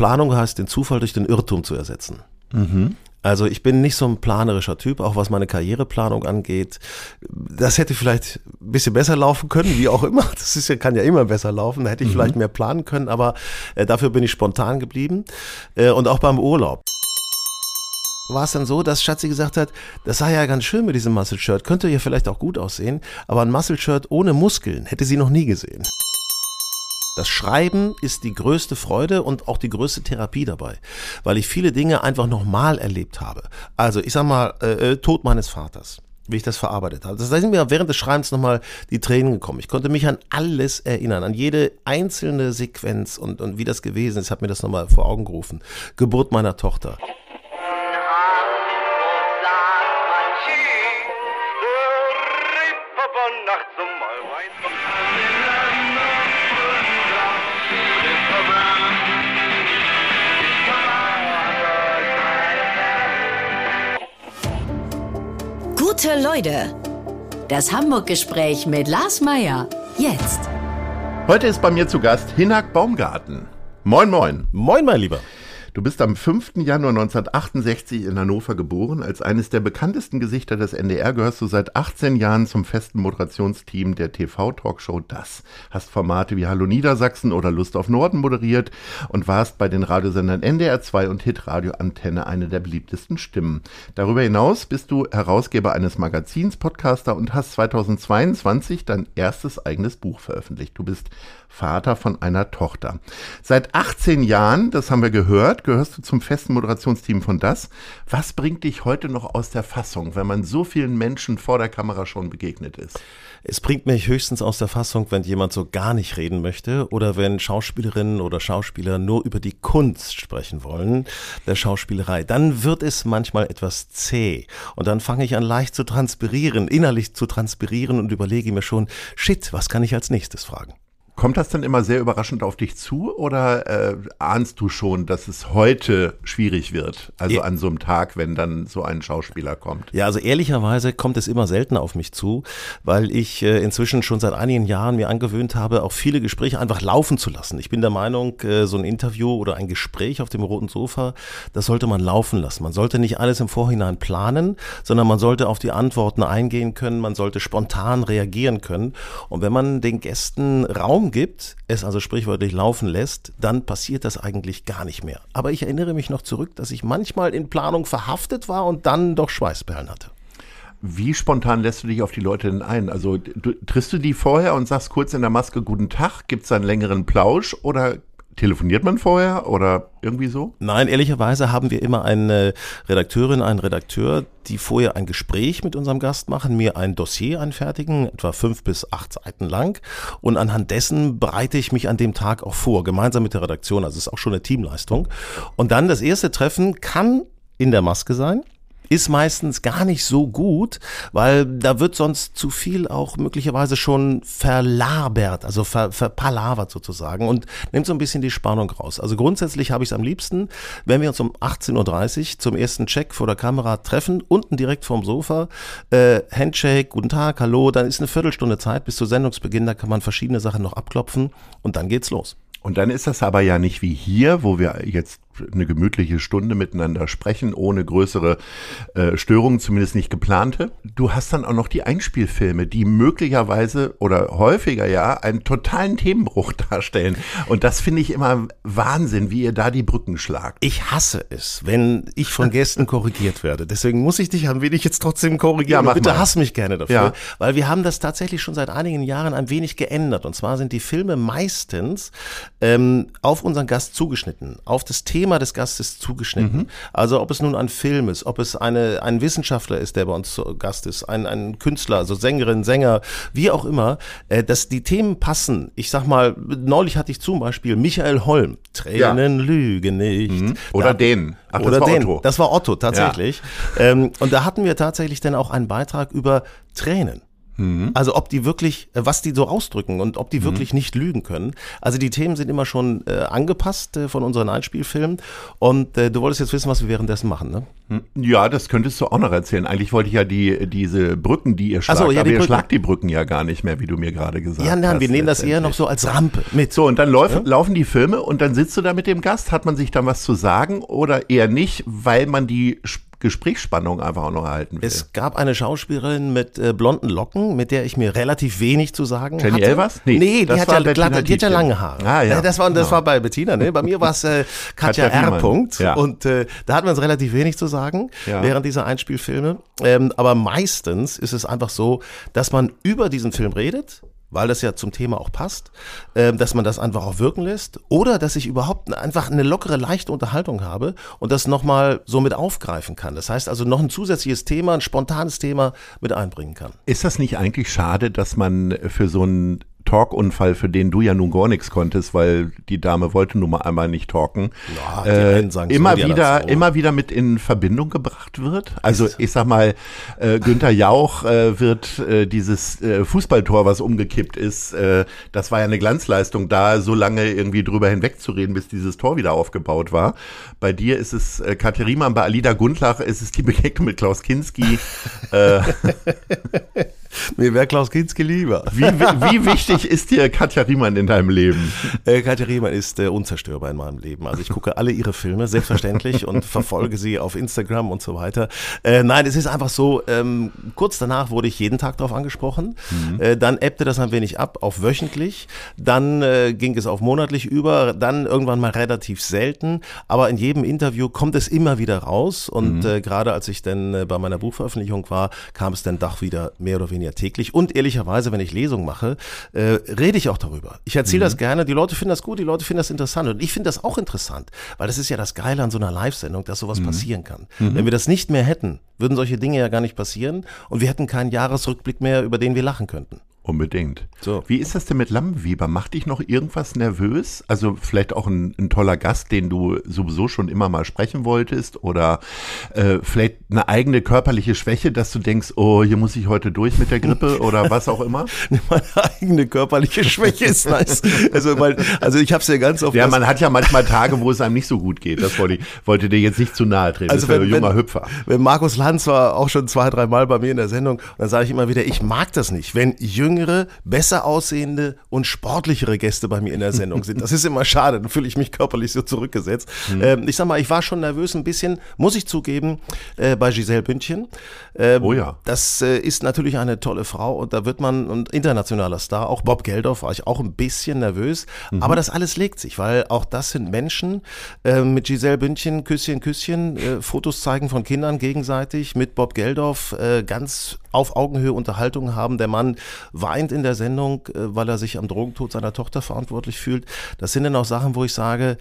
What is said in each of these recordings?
Planung heißt, den Zufall durch den Irrtum zu ersetzen. Mhm. Also ich bin nicht so ein planerischer Typ, auch was meine Karriereplanung angeht. Das hätte vielleicht ein bisschen besser laufen können, wie auch immer. Das ist ja, kann ja immer besser laufen. Da hätte ich mhm. vielleicht mehr planen können, aber äh, dafür bin ich spontan geblieben. Äh, und auch beim Urlaub war es dann so, dass Schatzi gesagt hat, das sei ja ganz schön mit diesem Muscle-Shirt, könnte ja vielleicht auch gut aussehen, aber ein Muscle-Shirt ohne Muskeln hätte sie noch nie gesehen. Das Schreiben ist die größte Freude und auch die größte Therapie dabei, weil ich viele Dinge einfach nochmal erlebt habe. Also ich sag mal, äh, äh, Tod meines Vaters wie ich das verarbeitet habe. Da sind mir während des Schreibens nochmal die Tränen gekommen. Ich konnte mich an alles erinnern, an jede einzelne Sequenz und, und wie das gewesen ist, hat mir das nochmal vor Augen gerufen. Geburt meiner Tochter. Gute Leute. Das Hamburg-Gespräch mit Lars Meier. Jetzt. Heute ist bei mir zu Gast Hinak Baumgarten. Moin, moin. Moin, mein Lieber. Du bist am 5. Januar 1968 in Hannover geboren. Als eines der bekanntesten Gesichter des NDR gehörst du seit 18 Jahren zum festen Moderationsteam der TV-Talkshow Das. Hast Formate wie Hallo Niedersachsen oder Lust auf Norden moderiert und warst bei den Radiosendern NDR 2 und Hitradio Antenne eine der beliebtesten Stimmen. Darüber hinaus bist du Herausgeber eines Magazins, Podcaster und hast 2022 dein erstes eigenes Buch veröffentlicht. Du bist Vater von einer Tochter. Seit 18 Jahren, das haben wir gehört, gehörst du zum festen Moderationsteam von Das. Was bringt dich heute noch aus der Fassung, wenn man so vielen Menschen vor der Kamera schon begegnet ist? Es bringt mich höchstens aus der Fassung, wenn jemand so gar nicht reden möchte oder wenn Schauspielerinnen oder Schauspieler nur über die Kunst sprechen wollen, der Schauspielerei. Dann wird es manchmal etwas zäh und dann fange ich an leicht zu transpirieren, innerlich zu transpirieren und überlege mir schon, shit, was kann ich als nächstes fragen? Kommt das dann immer sehr überraschend auf dich zu oder äh, ahnst du schon, dass es heute schwierig wird? Also ja. an so einem Tag, wenn dann so ein Schauspieler kommt? Ja, also ehrlicherweise kommt es immer seltener auf mich zu, weil ich äh, inzwischen schon seit einigen Jahren mir angewöhnt habe, auch viele Gespräche einfach laufen zu lassen. Ich bin der Meinung, äh, so ein Interview oder ein Gespräch auf dem roten Sofa, das sollte man laufen lassen. Man sollte nicht alles im Vorhinein planen, sondern man sollte auf die Antworten eingehen können, man sollte spontan reagieren können. Und wenn man den Gästen Raum gibt, es also sprichwörtlich laufen lässt, dann passiert das eigentlich gar nicht mehr. Aber ich erinnere mich noch zurück, dass ich manchmal in Planung verhaftet war und dann doch Schweißperlen hatte. Wie spontan lässt du dich auf die Leute denn ein? Also du, triffst du die vorher und sagst kurz in der Maske Guten Tag? Gibt es einen längeren Plausch oder Telefoniert man vorher oder irgendwie so? Nein, ehrlicherweise haben wir immer eine Redakteurin, einen Redakteur, die vorher ein Gespräch mit unserem Gast machen, mir ein Dossier anfertigen, etwa fünf bis acht Seiten lang. Und anhand dessen bereite ich mich an dem Tag auch vor, gemeinsam mit der Redaktion. Also es ist auch schon eine Teamleistung. Und dann das erste Treffen kann in der Maske sein ist meistens gar nicht so gut, weil da wird sonst zu viel auch möglicherweise schon verlabert, also ver, verpalavert sozusagen und nimmt so ein bisschen die Spannung raus. Also grundsätzlich habe ich es am liebsten, wenn wir uns um 18.30 Uhr zum ersten Check vor der Kamera treffen, unten direkt vorm Sofa, äh, Handshake, guten Tag, hallo, dann ist eine Viertelstunde Zeit bis zu Sendungsbeginn, da kann man verschiedene Sachen noch abklopfen und dann geht's los. Und dann ist das aber ja nicht wie hier, wo wir jetzt eine gemütliche Stunde miteinander sprechen, ohne größere äh, Störungen, zumindest nicht geplante. Du hast dann auch noch die Einspielfilme, die möglicherweise oder häufiger ja einen totalen Themenbruch darstellen. Und das finde ich immer Wahnsinn, wie ihr da die Brücken schlagt. Ich hasse es, wenn ich von Gästen korrigiert werde. Deswegen muss ich dich ein wenig jetzt trotzdem korrigieren. Ja, bitte mal. hass mich gerne dafür. Ja. Weil wir haben das tatsächlich schon seit einigen Jahren ein wenig geändert. Und zwar sind die Filme meistens ähm, auf unseren Gast zugeschnitten, auf das Thema Thema des Gastes zugeschnitten. Mhm. Also ob es nun ein Film ist, ob es eine, ein Wissenschaftler ist, der bei uns zu Gast ist, ein, ein Künstler, also Sängerin, Sänger, wie auch immer, äh, dass die Themen passen. Ich sag mal, neulich hatte ich zum Beispiel Michael Holm, Tränen ja. lügen nicht. Mhm. Oder da, den. Ach, oder das war den. Otto. Das war Otto, tatsächlich. Ja. Ähm, und da hatten wir tatsächlich dann auch einen Beitrag über Tränen. Mhm. Also ob die wirklich, äh, was die so ausdrücken und ob die mhm. wirklich nicht lügen können. Also die Themen sind immer schon äh, angepasst äh, von unseren Einspielfilmen. Und äh, du wolltest jetzt wissen, was wir währenddessen machen, ne? Hm. Ja, das könntest du auch noch erzählen. Eigentlich wollte ich ja die, diese Brücken, die ihr schlagt, so, ja, aber ihr schlagt die Brücken ja gar nicht mehr, wie du mir gerade gesagt ja, nein, hast. Ja, wir nehmen das eher noch so als Rampe mit. So, und dann läuf, ja? laufen die Filme und dann sitzt du da mit dem Gast. Hat man sich dann was zu sagen oder eher nicht, weil man die Gesprächsspannung einfach auch noch erhalten will. Es gab eine Schauspielerin mit äh, blonden Locken, mit der ich mir relativ wenig zu sagen Jenny hatte. Elvers? Nee, nee die, hat ja, glatte, die hat ja lange Haare. Ah, ja. Das, war, das genau. war bei Bettina, ne? Bei mir war es äh, Katja, Katja R. Punkt. Ja. Und äh, da hatten wir uns relativ wenig zu sagen ja. während dieser Einspielfilme. Ähm, aber meistens ist es einfach so, dass man über diesen Film redet, weil das ja zum Thema auch passt, äh, dass man das einfach auch wirken lässt oder dass ich überhaupt einfach eine lockere, leichte Unterhaltung habe und das nochmal so mit aufgreifen kann. Das heißt also noch ein zusätzliches Thema, ein spontanes Thema mit einbringen kann. Ist das nicht eigentlich schade, dass man für so ein Talkunfall, für den du ja nun gar nichts konntest, weil die Dame wollte nun mal einmal nicht talken, ja, äh, immer so, wieder, immer wieder mit in Verbindung gebracht wird. Also ich sag mal, äh, Günther Jauch äh, wird äh, dieses äh, Fußballtor, was umgekippt ist, äh, das war ja eine Glanzleistung, da so lange irgendwie drüber hinwegzureden, bis dieses Tor wieder aufgebaut war. Bei dir ist es äh, Katharina, bei Alida Gundlach ist es die Begegnung mit Klaus Kinski. Mir wäre Klaus Kinski lieber. Wie, wie, wie, wichtig ist dir Katja Riemann in deinem Leben? Äh, Katja Riemann ist äh, unzerstörbar in meinem Leben. Also ich gucke alle ihre Filme, selbstverständlich, und verfolge sie auf Instagram und so weiter. Äh, nein, es ist einfach so, ähm, kurz danach wurde ich jeden Tag darauf angesprochen. Mhm. Äh, dann ebbte das ein wenig ab auf wöchentlich. Dann äh, ging es auf monatlich über. Dann irgendwann mal relativ selten. Aber in jedem Interview kommt es immer wieder raus. Und mhm. Äh, gerade als ich dann bei meiner Buchveröffentlichung war, kam es dann doch wieder mehr oder weniger ja täglich. Und ehrlicherweise, wenn ich Lesungen mache, äh, rede ich auch darüber. Ich erzähle mhm. das gerne. Die Leute finden das gut, die Leute finden das interessant. Und ich finde das auch interessant, weil das ist ja das Geile an so einer Live-Sendung, dass sowas mhm. passieren kann. Mhm. Wenn wir das nicht mehr hätten, würden solche Dinge ja gar nicht passieren und wir hätten keinen Jahresrückblick mehr, über den wir lachen könnten. Unbedingt. So. Wie ist das denn mit Lammenwieber? Macht dich noch irgendwas nervös? Also vielleicht auch ein, ein toller Gast, den du sowieso schon immer mal sprechen wolltest oder äh, vielleicht eine eigene körperliche Schwäche, dass du denkst, oh, hier muss ich heute durch mit der Grippe oder was auch immer? Meine eigene körperliche Schwäche ist nice. Also, weil, also ich habe es ja ganz oft. Ja, man hat ja manchmal Tage, wo es einem nicht so gut geht. Das wollte ich, wollte dir jetzt nicht zu nahe treten. Also wenn, ein junger wenn, Hüpfer. Wenn Markus Lanz war auch schon zwei, drei Mal bei mir in der Sendung, dann sage ich immer wieder, ich mag das nicht, wenn jünger jüngere, besser aussehende und sportlichere Gäste bei mir in der Sendung sind. Das ist immer schade, dann fühle ich mich körperlich so zurückgesetzt. Mhm. Ähm, ich sag mal, ich war schon nervös ein bisschen, muss ich zugeben, äh, bei Giselle Bündchen. Ähm, oh ja. Das äh, ist natürlich eine tolle Frau und da wird man, und internationaler Star, auch Bob Geldof war ich auch ein bisschen nervös, mhm. aber das alles legt sich, weil auch das sind Menschen äh, mit Giselle Bündchen, Küsschen, Küsschen, äh, Fotos zeigen von Kindern gegenseitig, mit Bob Geldof ganz auf Augenhöhe Unterhaltung haben. Der Mann weint in der Sendung, äh, weil er sich am Drogentod seiner Tochter verantwortlich fühlt. Das sind dann auch Sachen, wo ich sage,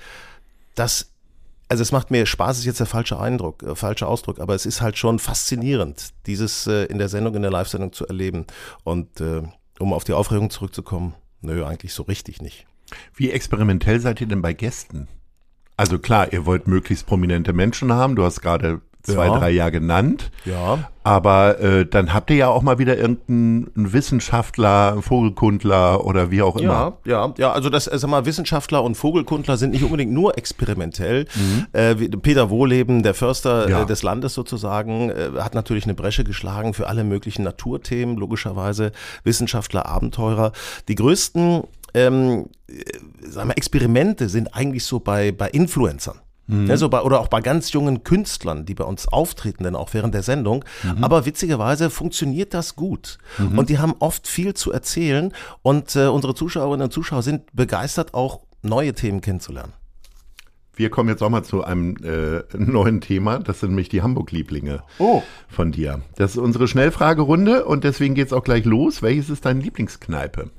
dass also es macht mir Spaß, ist jetzt der falsche Eindruck, äh, falscher Ausdruck, aber es ist halt schon faszinierend, dieses äh, in der Sendung, in der Live-Sendung zu erleben. Und äh, um auf die Aufregung zurückzukommen, nö, eigentlich so richtig nicht. Wie experimentell seid ihr denn bei Gästen? Also klar, ihr wollt möglichst prominente Menschen haben. Du hast gerade zwei, ja. drei Jahre genannt. Ja. Aber äh, dann habt ihr ja auch mal wieder irgendeinen Wissenschaftler, einen Vogelkundler oder wie auch immer. Ja, ja, ja. Also das, äh, sag mal, Wissenschaftler und Vogelkundler sind nicht unbedingt nur experimentell. Mhm. Äh, Peter Wohleben, der Förster äh, ja. äh, des Landes sozusagen, äh, hat natürlich eine Bresche geschlagen für alle möglichen Naturthemen, logischerweise Wissenschaftler, Abenteurer. Die größten ähm, sagen wir, Experimente sind eigentlich so bei, bei Influencern. Mhm. Also bei, oder auch bei ganz jungen Künstlern, die bei uns auftreten, denn auch während der Sendung. Mhm. Aber witzigerweise funktioniert das gut. Mhm. Und die haben oft viel zu erzählen. Und äh, unsere Zuschauerinnen und Zuschauer sind begeistert, auch neue Themen kennenzulernen. Wir kommen jetzt auch mal zu einem äh, neuen Thema. Das sind nämlich die Hamburg-Lieblinge oh. von dir. Das ist unsere Schnellfragerunde und deswegen geht es auch gleich los. Welches ist deine Lieblingskneipe?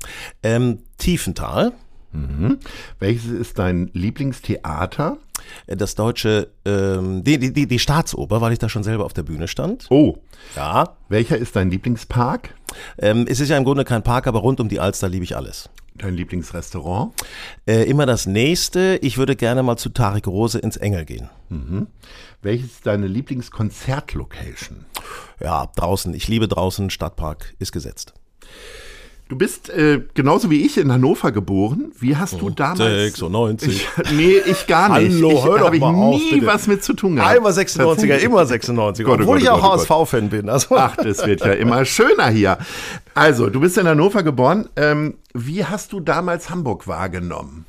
Ähm, Tiefental. Mhm. Welches ist dein Lieblingstheater? Das deutsche, ähm, die, die, die Staatsoper, weil ich da schon selber auf der Bühne stand. Oh. Ja. Welcher ist dein Lieblingspark? Ähm, es ist ja im Grunde kein Park, aber rund um die Alster liebe ich alles. Dein Lieblingsrestaurant? Äh, immer das nächste. Ich würde gerne mal zu Tarek Rose ins Engel gehen. Mhm. Welches ist deine Lieblingskonzertlocation? Ja, draußen. Ich liebe draußen. Stadtpark ist gesetzt. Du bist äh, genauso wie ich in Hannover geboren. Wie hast du damals? 96. Ich, nee, ich gar nicht. Hallo, ich, hör doch ich mal nie auf, bitte. was mit zu tun gehabt. Einmal 96er, immer 96er. Gott, oh obwohl Gott, ich oh auch Gott, oh HSV-Fan bin. Also. Ach, das wird ja immer schöner hier. Also, du bist in Hannover geboren. Ähm, wie hast du damals Hamburg wahrgenommen?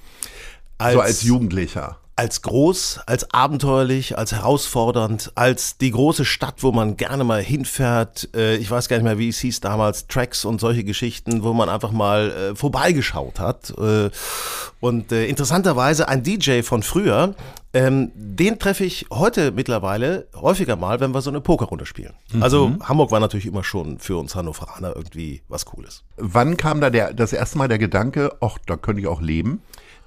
als, so als Jugendlicher. Als groß, als abenteuerlich, als herausfordernd, als die große Stadt, wo man gerne mal hinfährt. Äh, ich weiß gar nicht mehr, wie es hieß damals, Tracks und solche Geschichten, wo man einfach mal äh, vorbeigeschaut hat. Äh, und interessanterweise ein DJ von früher, ähm, den treffe ich heute mittlerweile häufiger mal, wenn wir so eine Pokerrunde spielen. Also Hamburg war natürlich immer schon für uns Hannoveraner irgendwie was Cooles. Wann kam da der, das erste Mal der Gedanke, ach, da könnte ich auch leben?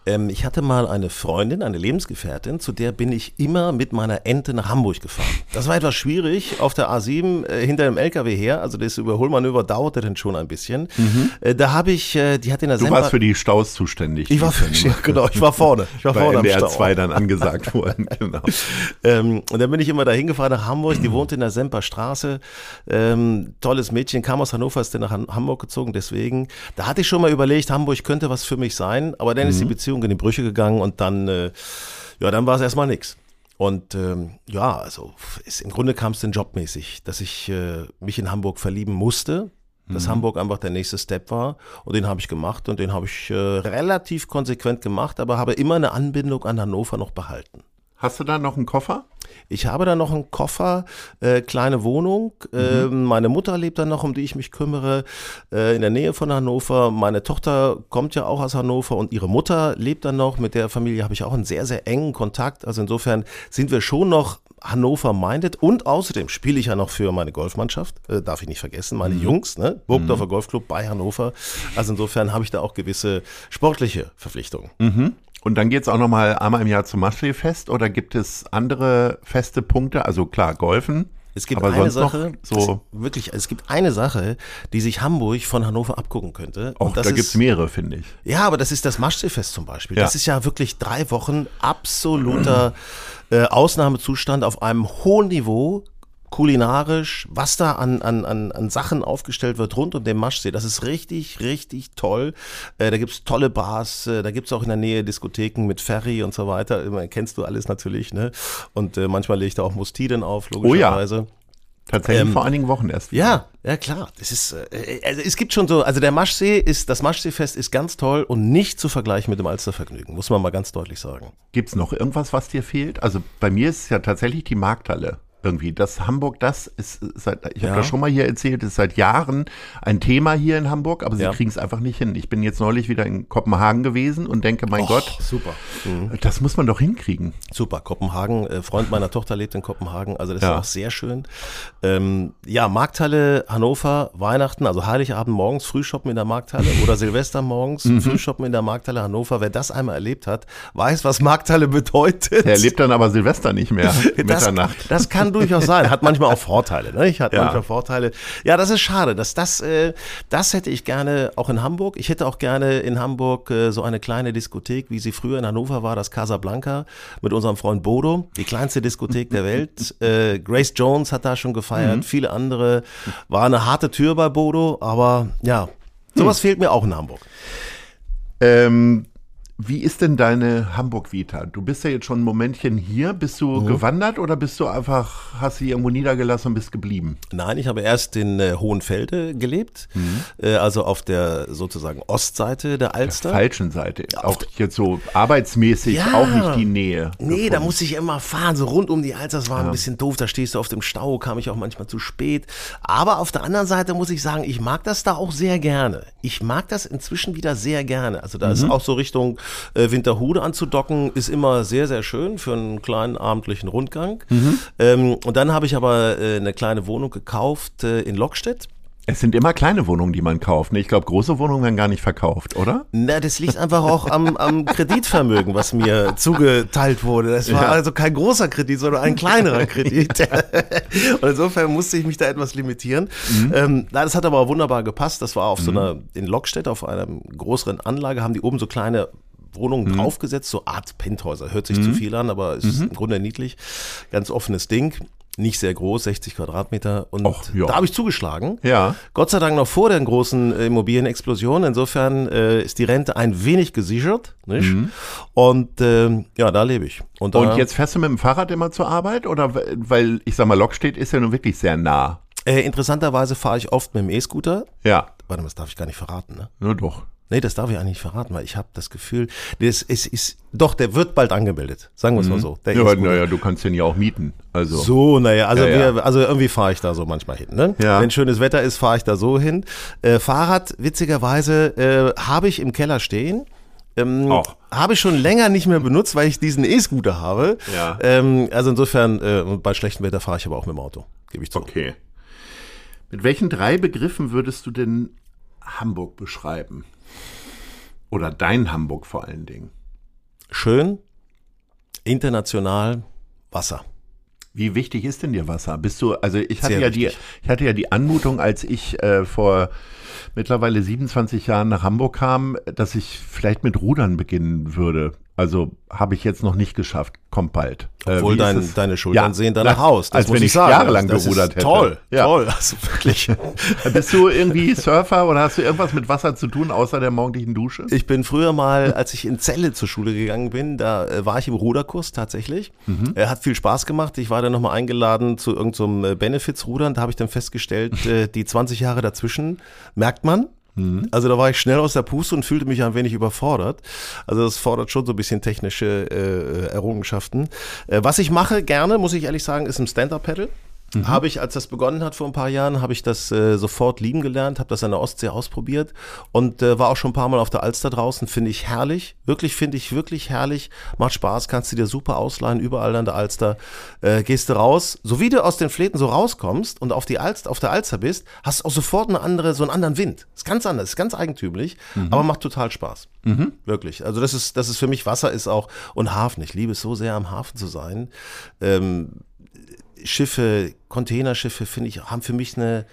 Ähm, ich hatte mal eine Freundin, eine Lebensgefährtin, zu der bin ich immer mit meiner Ente nach Hamburg gefahren. Das war etwas schwierig auf der A7 äh, hinter dem LKW her. Also das Überholmanöver dauerte dann schon ein bisschen. Äh, da habe ich, äh, die hat in der Du Semper- warst für die Staus zuständig. ich war für, ja, genau, ich war vorne. Ich war bei vorne am NDR Stau. 2 dann angesagt wurden. Genau. Ähm, und dann bin ich immer dahin gefahren nach Hamburg. Die wohnte in der Semperstraße. Ähm, tolles Mädchen, kam aus Hannover, ist dann nach Hamburg gezogen. Deswegen, da hatte ich schon mal überlegt, Hamburg könnte was für mich sein. Aber dann ist die Beziehung in die Brüche gegangen und dann, äh, ja, dann war es erstmal nix. Und ähm, ja, also es, im Grunde kam es dann jobmäßig, dass ich äh, mich in Hamburg verlieben musste. Dass Hamburg einfach der nächste Step war und den habe ich gemacht und den habe ich äh, relativ konsequent gemacht, aber habe immer eine Anbindung an Hannover noch behalten. Hast du da noch einen Koffer? Ich habe da noch einen Koffer, äh, kleine Wohnung. Ähm, meine Mutter lebt da noch, um die ich mich kümmere, äh, in der Nähe von Hannover. Meine Tochter kommt ja auch aus Hannover und ihre Mutter lebt da noch. Mit der Familie habe ich auch einen sehr, sehr engen Kontakt. Also insofern sind wir schon noch Hannover-minded und außerdem spiele ich ja noch für meine Golfmannschaft, äh, darf ich nicht vergessen, meine Jungs, ne? Burgdorfer Golfclub bei Hannover. Also insofern habe ich da auch gewisse sportliche Verpflichtungen. Und dann geht's auch noch mal einmal im Jahr zum Maschsee-Fest oder gibt es andere feste Punkte? Also klar, Golfen. Es gibt aber eine sonst Sache, noch so, es, wirklich, es gibt eine Sache, die sich Hamburg von Hannover abgucken könnte. auch Und das da ist, gibt's mehrere, finde ich. Ja, aber das ist das Maschseefest zum Beispiel. Ja. Das ist ja wirklich drei Wochen absoluter äh, Ausnahmezustand auf einem hohen Niveau. Kulinarisch, was da an, an, an, an Sachen aufgestellt wird rund um den Maschsee, das ist richtig, richtig toll. Äh, da gibt's tolle Bars, äh, da gibt's auch in der Nähe Diskotheken mit Ferry und so weiter. Immer, kennst du alles natürlich, ne? Und äh, manchmal lege ich da auch Mustiden auf, ja. logischerweise. Tatsächlich Ähm, vor einigen Wochen erst. Ja, ja klar. Das ist, äh, also es gibt schon so, also der Maschsee ist, das Maschseefest ist ganz toll und nicht zu vergleichen mit dem Alstervergnügen, muss man mal ganz deutlich sagen. Gibt's noch irgendwas, was dir fehlt? Also bei mir ist es ja tatsächlich die Markthalle. Irgendwie, das Hamburg, das ist seit, ich habe Ja. das schon mal hier erzählt, ist seit Jahren ein Thema hier in Hamburg, aber sie Ja. kriegen es einfach nicht hin. Ich bin jetzt neulich wieder in Kopenhagen gewesen und denke, mein Gott, super. das muss man doch hinkriegen. Super, Kopenhagen, äh, Freund meiner Tochter lebt in Kopenhagen, also das Ja. ist auch sehr schön. Ähm, ja, Markthalle Hannover, Weihnachten, also Heiligabend morgens Frühshoppen in der Markthalle oder Silvester morgens Mhm. Frühshoppen in der Markthalle Hannover. Wer das einmal erlebt hat, weiß, was Markthalle bedeutet. Er lebt dann aber Silvester nicht mehr, Das, Mitternacht. das kann durchaus sein. Hat manchmal auch Vorteile. Ne? Ich hatte Ja. manchmal Vorteile. Ja, das ist schade. Das, das, äh, das hätte ich gerne auch in Hamburg. Ich hätte auch gerne in Hamburg äh, so eine kleine Diskothek, wie sie früher in Hannover war, das Casablanca, mit unserem Freund Bodo. Die kleinste Diskothek der Welt. Äh, Grace Jones hat da schon gefeiert. Viele andere. War eine harte Tür bei Bodo, aber ja. Sowas fehlt mir auch in Hamburg. Ähm, wie ist denn deine Hamburg-Vita? Du bist ja jetzt schon ein Momentchen hier. Bist du Mhm. gewandert oder bist du einfach, hast sie irgendwo niedergelassen und bist geblieben? Nein, ich habe erst in äh, Hohenfelde gelebt, Mhm. äh, also auf der sozusagen Ostseite der Alster. Falschen Seite. Auch jetzt so arbeitsmäßig Ja. auch nicht die Nähe. Nee, da musste ich immer fahren, so rund um die Alster. Das war ein bisschen doof. Da stehst du auf dem Stau, kam ich auch manchmal zu spät. Aber auf der anderen Seite muss ich sagen, ich mag das da auch sehr gerne. Ich mag das inzwischen wieder sehr gerne. Also da ist auch so Richtung äh, Winterhude anzudocken, ist immer sehr, sehr schön für einen kleinen abendlichen Rundgang. Ähm, und dann habe ich aber äh, eine kleine Wohnung gekauft äh, in Lockstedt. Es sind immer kleine Wohnungen, die man kauft. ne? Ich glaube, große Wohnungen werden gar nicht verkauft, oder? Na, das liegt einfach auch am, am Kreditvermögen, was mir zugeteilt wurde. Das war Ja. also kein großer Kredit, sondern ein kleinerer Kredit. Und insofern musste ich mich da etwas limitieren. Ähm, na, das hat aber auch wunderbar gepasst. Das war auf so einer, in Lockstedt, auf einer größeren Anlage, haben die oben so kleine Wohnungen draufgesetzt, so Art Penthäuser. Hört sich zu viel an, aber es ist im Grunde niedlich. Ganz offenes Ding. nicht sehr groß, 60 Quadratmeter. Und Och, ja. da habe ich zugeschlagen. Ja. Gott sei Dank noch vor der großen Immobilienexplosion. Insofern äh, ist die Rente ein wenig gesichert. Nicht? Und ähm, ja, da lebe ich. Und, da, Und jetzt fährst du mit dem Fahrrad immer zur Arbeit? Oder weil, ich sag mal, Lockstedt ist ja nun wirklich sehr nah. Äh, interessanterweise fahre ich oft mit dem E-Scooter. Ja. Warte mal, das darf ich gar nicht verraten, ne? Nur doch. Nee, das darf ich eigentlich nicht verraten, weil ich habe das Gefühl, das ist, ist, doch, der wird bald angemeldet. Sagen wir es mal so. Der Ja, naja, du kannst den ja auch mieten. Also. So, naja, also, Ja, ja. Wir, also irgendwie fahre ich da so manchmal hin. Ne? Ja. Wenn schönes Wetter ist, fahre ich da so hin. Äh, Fahrrad, witzigerweise, äh, habe ich im Keller stehen. Ähm, Auch. Habe ich schon länger nicht mehr benutzt, weil ich diesen E-Scooter habe. Ja. Ähm, also insofern, äh, bei schlechtem Wetter fahre ich aber auch mit dem Auto, gebe ich zu. Okay. Mit welchen drei Begriffen würdest du denn Hamburg beschreiben? Oder dein Hamburg vor allen Dingen? Schön, international, Wasser. Wie wichtig ist denn dir Wasser? Bist du, also ich hatte Sehr ja die, ich hatte ja die Anmutung, als ich äh, vor mittlerweile 27 Jahren nach Hamburg kam, dass ich vielleicht mit Rudern beginnen würde. Also habe ich jetzt noch nicht geschafft. Kommt bald. Äh, Obwohl ist dein, deine Schultern Ja, sehen danach na, aus. Das als muss wenn ich sagen. jahrelang das gerudert hätte. Toll, Ja. toll. Also wirklich. Bist du irgendwie Surfer oder hast du irgendwas mit Wasser zu tun, außer der morgendlichen Dusche? Ich bin früher mal, als ich in Celle zur Schule gegangen bin, da äh, war ich im Ruderkurs tatsächlich. Er hat viel Spaß gemacht. Ich war dann nochmal eingeladen zu irgendeinem so Benefits-Rudern. Da habe ich dann festgestellt, äh, die 20 Jahre dazwischen merkt man. Also da war ich schnell aus der Puste und fühlte mich ein wenig überfordert. Also das fordert schon so ein bisschen technische äh, Errungenschaften. Äh, was ich mache gerne, muss ich ehrlich sagen, ist im Stand-Up-Pedal. Habe ich, als das begonnen hat vor ein paar Jahren, habe ich das äh, sofort lieben gelernt, habe das an der Ostsee ausprobiert und äh, war auch schon ein paar Mal auf der Alster draußen. Finde ich herrlich, wirklich finde ich wirklich herrlich. Macht Spaß, kannst du dir super ausleihen, überall an der Alster. Äh, gehst du raus, so wie du aus den Fläten so rauskommst und auf die Alster, auf der Alster bist, hast du auch sofort eine andere, so einen anderen Wind. Ist ganz anders, ist ganz eigentümlich, aber macht total Spaß. Wirklich. Also das ist, das ist für mich Wasser ist auch und Hafen. Ich liebe es so sehr, am Hafen zu sein. Ähm, Schiffe, Containerschiffe, finde ich, haben für mich eine,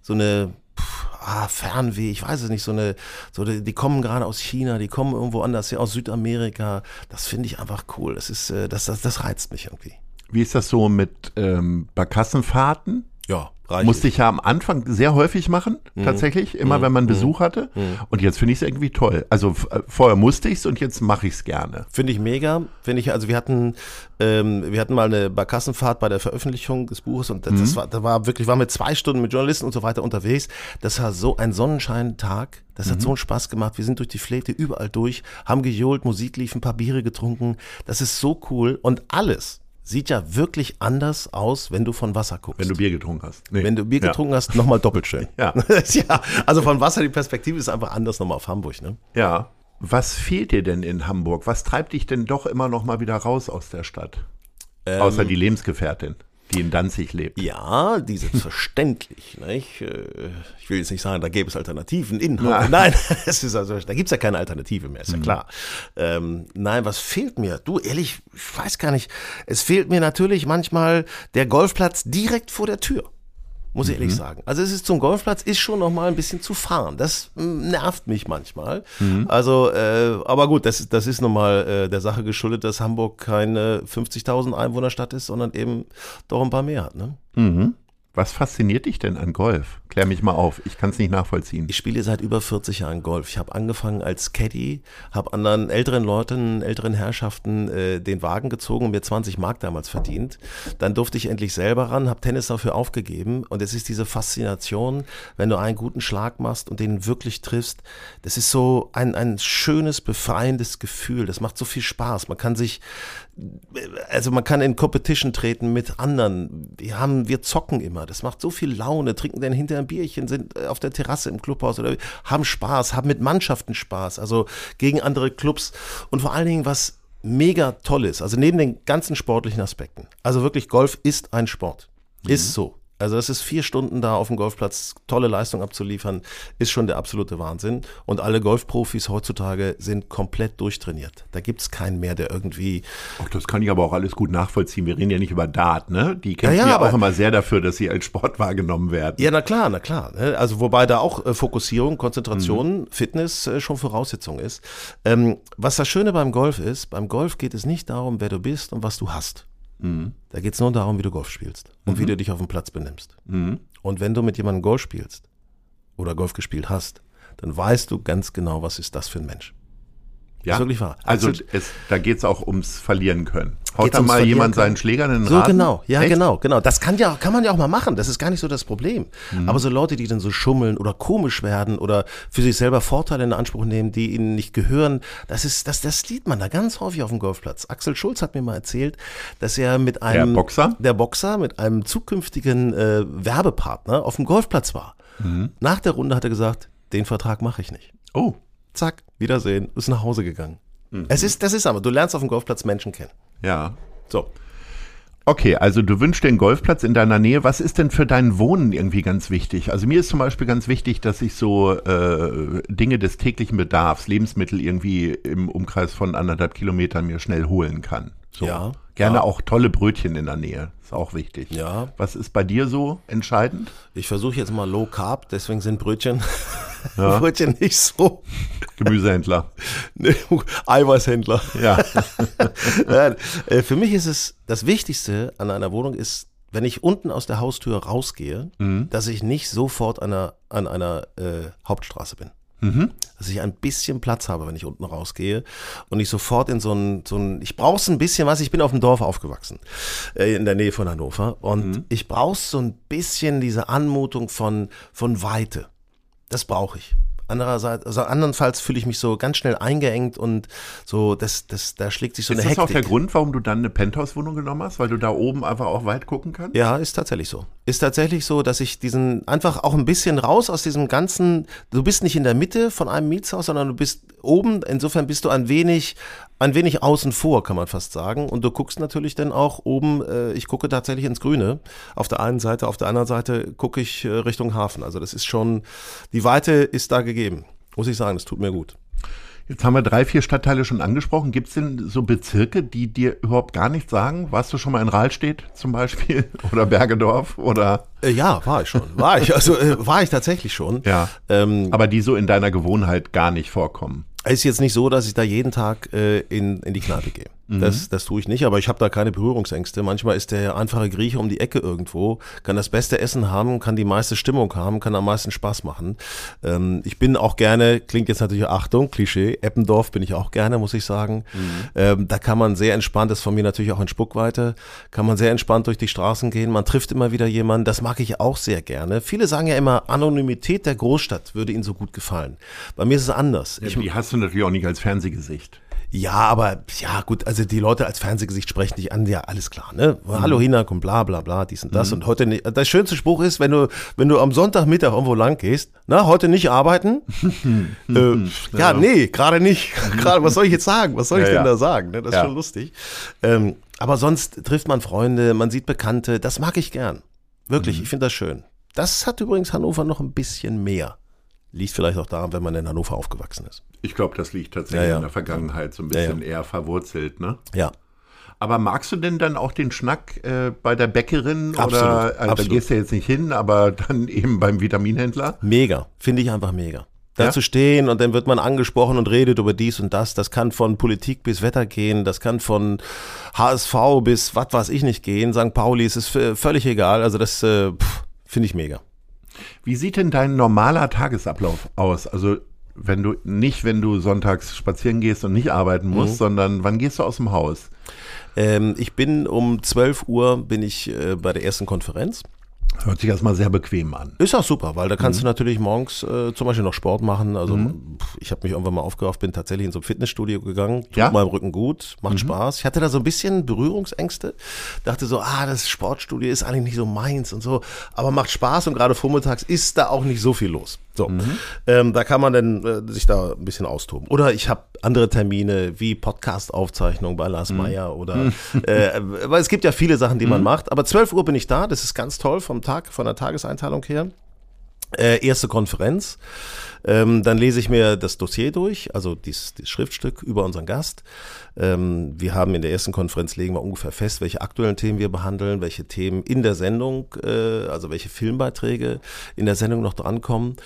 so eine, pff, ah, Fernweh, ich weiß es nicht, so eine, so die, die kommen gerade aus China, die kommen irgendwo anders her, aus Südamerika. Das finde ich einfach cool. Das ist, äh, das, das, das reizt mich irgendwie. Wie ist das so mit ähm, Barkassenfahrten? Ja, reicht. Musste ich ja am Anfang sehr häufig machen, Mhm. tatsächlich, immer wenn man Besuch hatte. Und jetzt finde ich es irgendwie toll. Also äh, vorher musste ich es und jetzt mache ich es gerne. Finde ich mega. Finde ich, also wir hatten, ähm, wir hatten mal eine Barkassenfahrt bei der Veröffentlichung des Buches und das, das war, da war wirklich, waren wir zwei Stunden mit Journalisten und so weiter unterwegs. Das war so ein Sonnenscheintag. Das hat so einen Spaß gemacht. Wir sind durch die Fläche überall durch, haben gejohlt, Musik lief, ein paar Biere getrunken. Das ist so cool und alles sieht ja wirklich anders aus, wenn du von Wasser guckst. Wenn du Bier getrunken hast. Nee. Wenn du Bier Ja. getrunken hast, nochmal doppelt schön. Ja. ja. Also von Wasser, die Perspektive ist einfach anders nochmal auf Hamburg, ne? Ja. Was fehlt dir denn in Hamburg? Was treibt dich denn doch immer noch mal wieder raus aus der Stadt? Außer die Lebensgefährtin, die in Danzig lebt. Ja, die selbstverständlich. nicht? Äh, Ich will jetzt nicht sagen, da gäbe es Alternativen in Hamburg. Nein, es ist also, da gibt es ja keine Alternative mehr, ist ja klar. Ähm, nein, was fehlt mir? Du, ehrlich, ich weiß gar nicht. Es fehlt mir natürlich manchmal der Golfplatz direkt vor der Tür. Muss ich ehrlich sagen. Also es ist zum Golfplatz ist schon noch mal ein bisschen zu fahren. Das mm, nervt mich manchmal. Also, äh, aber gut, das, das ist nochmal äh, der Sache geschuldet, dass Hamburg keine 50.000 Einwohnerstadt ist, sondern eben doch ein paar mehr hat. Ne? Was fasziniert dich denn an Golf? Klär mich mal auf. Ich kann es nicht nachvollziehen. Ich spiele seit über 40 Jahren Golf. Ich habe angefangen als Caddy, habe anderen älteren Leuten, älteren Herrschaften äh, den Wagen gezogen und mir 20 Mark damals verdient. Dann durfte ich endlich selber ran, habe Tennis dafür aufgegeben und es ist diese Faszination, wenn du einen guten Schlag machst und den wirklich triffst. Das ist so ein, ein schönes, befreiendes Gefühl. Das macht so viel Spaß. Man kann sich also man kann in Competition treten mit anderen. Wir haben, wir zocken immer. Das macht so viel Laune. Trinken dann hinter ein Bierchen, sind äh, auf der Terrasse im Clubhaus oder haben Spaß, haben mit Mannschaften Spaß. Also gegen andere Clubs und vor allen Dingen was mega toll ist. Also neben den ganzen sportlichen Aspekten. Also wirklich Golf ist ein Sport. Ist so. Also das ist vier Stunden da auf dem Golfplatz, tolle Leistung abzuliefern, ist schon der absolute Wahnsinn. Und alle Golfprofis heutzutage sind komplett durchtrainiert. Da gibt's keinen mehr, der irgendwie Ach, das kann ich aber auch alles gut nachvollziehen. Wir reden ja nicht über Dart, ne? Die kämpfen Ja, ja, ja, auch immer sehr dafür, dass sie als Sport wahrgenommen werden. Ja, na klar, na klar. ne? Also wobei da auch äh, Fokussierung, Konzentration, Fitness äh, schon Voraussetzung ist. Ähm, was das Schöne beim Golf ist, beim Golf geht es nicht darum, wer du bist und was du hast. Da geht es nur darum, wie du Golf spielst und wie du dich auf dem Platz benimmst. Und wenn du mit jemandem Golf spielst oder Golf gespielt hast, dann weißt du ganz genau, was ist das für ein Mensch. Ja, Ist wirklich wahr. Also Axel- es, da geht es auch ums Verlieren können. Haut da mal jemand können? seinen Schläger in den So Rasen? genau, ja Echt? genau, genau. Das kann ja, kann man ja auch mal machen. Das ist gar nicht so das Problem. Mhm. Aber so Leute, die dann so schummeln oder komisch werden oder für sich selber Vorteile in Anspruch nehmen, die ihnen nicht gehören, das ist, das, das sieht man da ganz häufig auf dem Golfplatz. Axel Schulz hat mir mal erzählt, dass er mit einem Boxer? der Boxer mit einem zukünftigen äh, Werbepartner auf dem Golfplatz war. Mhm. Nach der Runde hat er gesagt, den Vertrag mache ich nicht. Oh, Zack, Wiedersehen, ist nach Hause gegangen. Mhm. Es ist, das ist aber, du lernst auf dem Golfplatz Menschen kennen. ja. So. Okay, also du wünschst dir einen Golfplatz in deiner Nähe. Was ist denn für dein Wohnen irgendwie ganz wichtig? Also mir ist zum Beispiel ganz wichtig, dass ich so äh, Dinge des täglichen Bedarfs, Lebensmittel irgendwie im Umkreis von anderthalb Kilometern mir schnell holen kann. So. Ja, Gerne ja. auch tolle Brötchen in der Nähe. Ist auch wichtig. Ja. Was ist bei dir so entscheidend? Ich versuche jetzt mal Low Carb, deswegen sind Brötchen, Brötchen nicht so. Gemüsehändler. Nee, Eiweißhändler. Ja. Nein, äh, Für mich ist es das Wichtigste an einer Wohnung ist, wenn ich unten aus der Haustür rausgehe, dass ich nicht sofort an einer, an einer äh, Hauptstraße bin. Dass ich ein bisschen Platz habe, wenn ich unten rausgehe und nicht sofort in so ein, so ein ich brauche ein bisschen was, ich bin auf dem Dorf aufgewachsen, äh, in der Nähe von Hannover und ich brauche so ein bisschen diese Anmutung von, von Weite. Das brauche ich. Andererseits, also andernfalls fühle ich mich so ganz schnell eingeengt und so, das, das, da schlägt sich so Ist eine das Hektik. auch der Grund, warum du dann eine Penthouse-Wohnung genommen hast? Weil du da oben einfach auch weit gucken kannst? Ja, ist tatsächlich so. Ist tatsächlich so, dass ich diesen einfach auch ein bisschen raus aus diesem ganzen, du bist nicht in der Mitte von einem Mietshaus, sondern du bist oben, insofern bist du ein wenig, ein wenig außen vor, kann man fast sagen. Und du guckst natürlich dann auch oben, äh, ich gucke tatsächlich ins Grüne. Auf der einen Seite, auf der anderen Seite gucke ich äh, Richtung Hafen. Also das ist schon, die Weite ist da gegeben. Muss ich sagen, das tut mir gut. Jetzt haben wir drei, vier Stadtteile schon angesprochen. Gibt es denn so Bezirke, die dir überhaupt gar nichts sagen? Warst du schon mal in Rahlstedt zum Beispiel? Oder Bergedorf? Oder Äh, ja, war ich schon. War ich. Also äh, war ich tatsächlich schon. ja. Ähm, Aber die so in deiner Gewohnheit gar nicht vorkommen. Es ist jetzt nicht so, dass ich da jeden Tag äh, in, in die Kneipe gehe. Das, das tue ich nicht, aber ich habe da keine Berührungsängste. Manchmal ist der einfache Grieche um die Ecke irgendwo, kann das beste Essen haben, kann die meiste Stimmung haben, kann am meisten Spaß machen. Ähm, ich bin auch gerne, klingt jetzt natürlich Achtung, Klischee, Eppendorf bin ich auch gerne, muss ich sagen. Ähm, da kann man sehr entspannt, das ist von mir natürlich auch in Spuckweite, kann man sehr entspannt durch die Straßen gehen, man trifft immer wieder jemanden, das mag ich auch sehr gerne. Viele sagen ja immer, Anonymität der Großstadt würde ihnen so gut gefallen. Bei mir ist es anders. Ich, die hast du natürlich auch nicht als Fernsehgesicht. Ja, aber ja gut, also die Leute als Fernsehgesicht sprechen dich an, ja, alles klar, ne? Hallo Hinak und bla bla bla, dies und das. Und heute nicht. Der schönste Spruch ist, wenn du, wenn du am Sonntagmittag irgendwo lang gehst, na, heute nicht arbeiten? äh, ja, nee, gerade nicht. gerade, was soll ich jetzt sagen? Was soll ich Ja, denn ja. da sagen? Ne? Das ist Ja. schon lustig. Ähm, aber sonst trifft man Freunde, man sieht Bekannte, das mag ich gern. Wirklich, ich finde das schön. Das hat übrigens Hannover noch ein bisschen mehr. Liegt vielleicht auch daran, wenn man in Hannover aufgewachsen ist. Ich glaube, das liegt tatsächlich Ja, ja. in der Vergangenheit so ein bisschen ja. eher verwurzelt, ne? Ja. Aber magst du denn dann auch den Schnack äh, bei der Bäckerin Absolut, oder also da absolut. gehst du jetzt nicht hin, aber dann eben beim Vitaminhändler? Mega, finde ich einfach mega. Da zu stehen und dann wird man angesprochen und redet über dies und das. Das kann von Politik bis Wetter gehen, das kann von HSV bis was weiß ich nicht gehen. St. Pauli, es ist völlig egal. Also das äh, finde ich mega. Wie sieht denn dein normaler Tagesablauf aus? Also wenn du nicht, wenn du sonntags spazieren gehst und nicht arbeiten musst, sondern wann gehst du aus dem Haus? Ähm, ich bin um 12 Uhr bin ich äh, bei der ersten Konferenz. Hört sich erstmal sehr bequem an. Ist auch super, weil da kannst Mhm. du natürlich morgens äh, zum Beispiel noch Sport machen. Also pff, ich habe mich irgendwann mal aufgerafft, bin tatsächlich in so ein Fitnessstudio gegangen, tut Ja? Mhm. meinem Rücken gut, macht Spaß. Ich hatte da so ein bisschen Berührungsängste, dachte so, ah, das Sportstudio ist eigentlich nicht so meins und so, aber macht Spaß und gerade vormittags ist da auch nicht so viel los. So, Mhm. ähm, da kann man dann äh, sich da ein bisschen austoben. Oder ich habe andere Termine wie Podcast-Aufzeichnung bei Mhm. Lars Meyer oder, äh, weil es gibt ja viele Sachen, die man macht. Aber 12 Uhr bin ich da, das ist ganz toll vom Tag, von der Tageseinteilung her. Äh, erste Konferenz. Ähm, dann lese ich mir das Dossier durch, also dieses, dieses Schriftstück über unseren Gast. Ähm, wir haben in der ersten Konferenz legen wir ungefähr fest, welche aktuellen Themen wir behandeln, welche Themen in der Sendung, äh, also welche Filmbeiträge in der Sendung noch drankommen.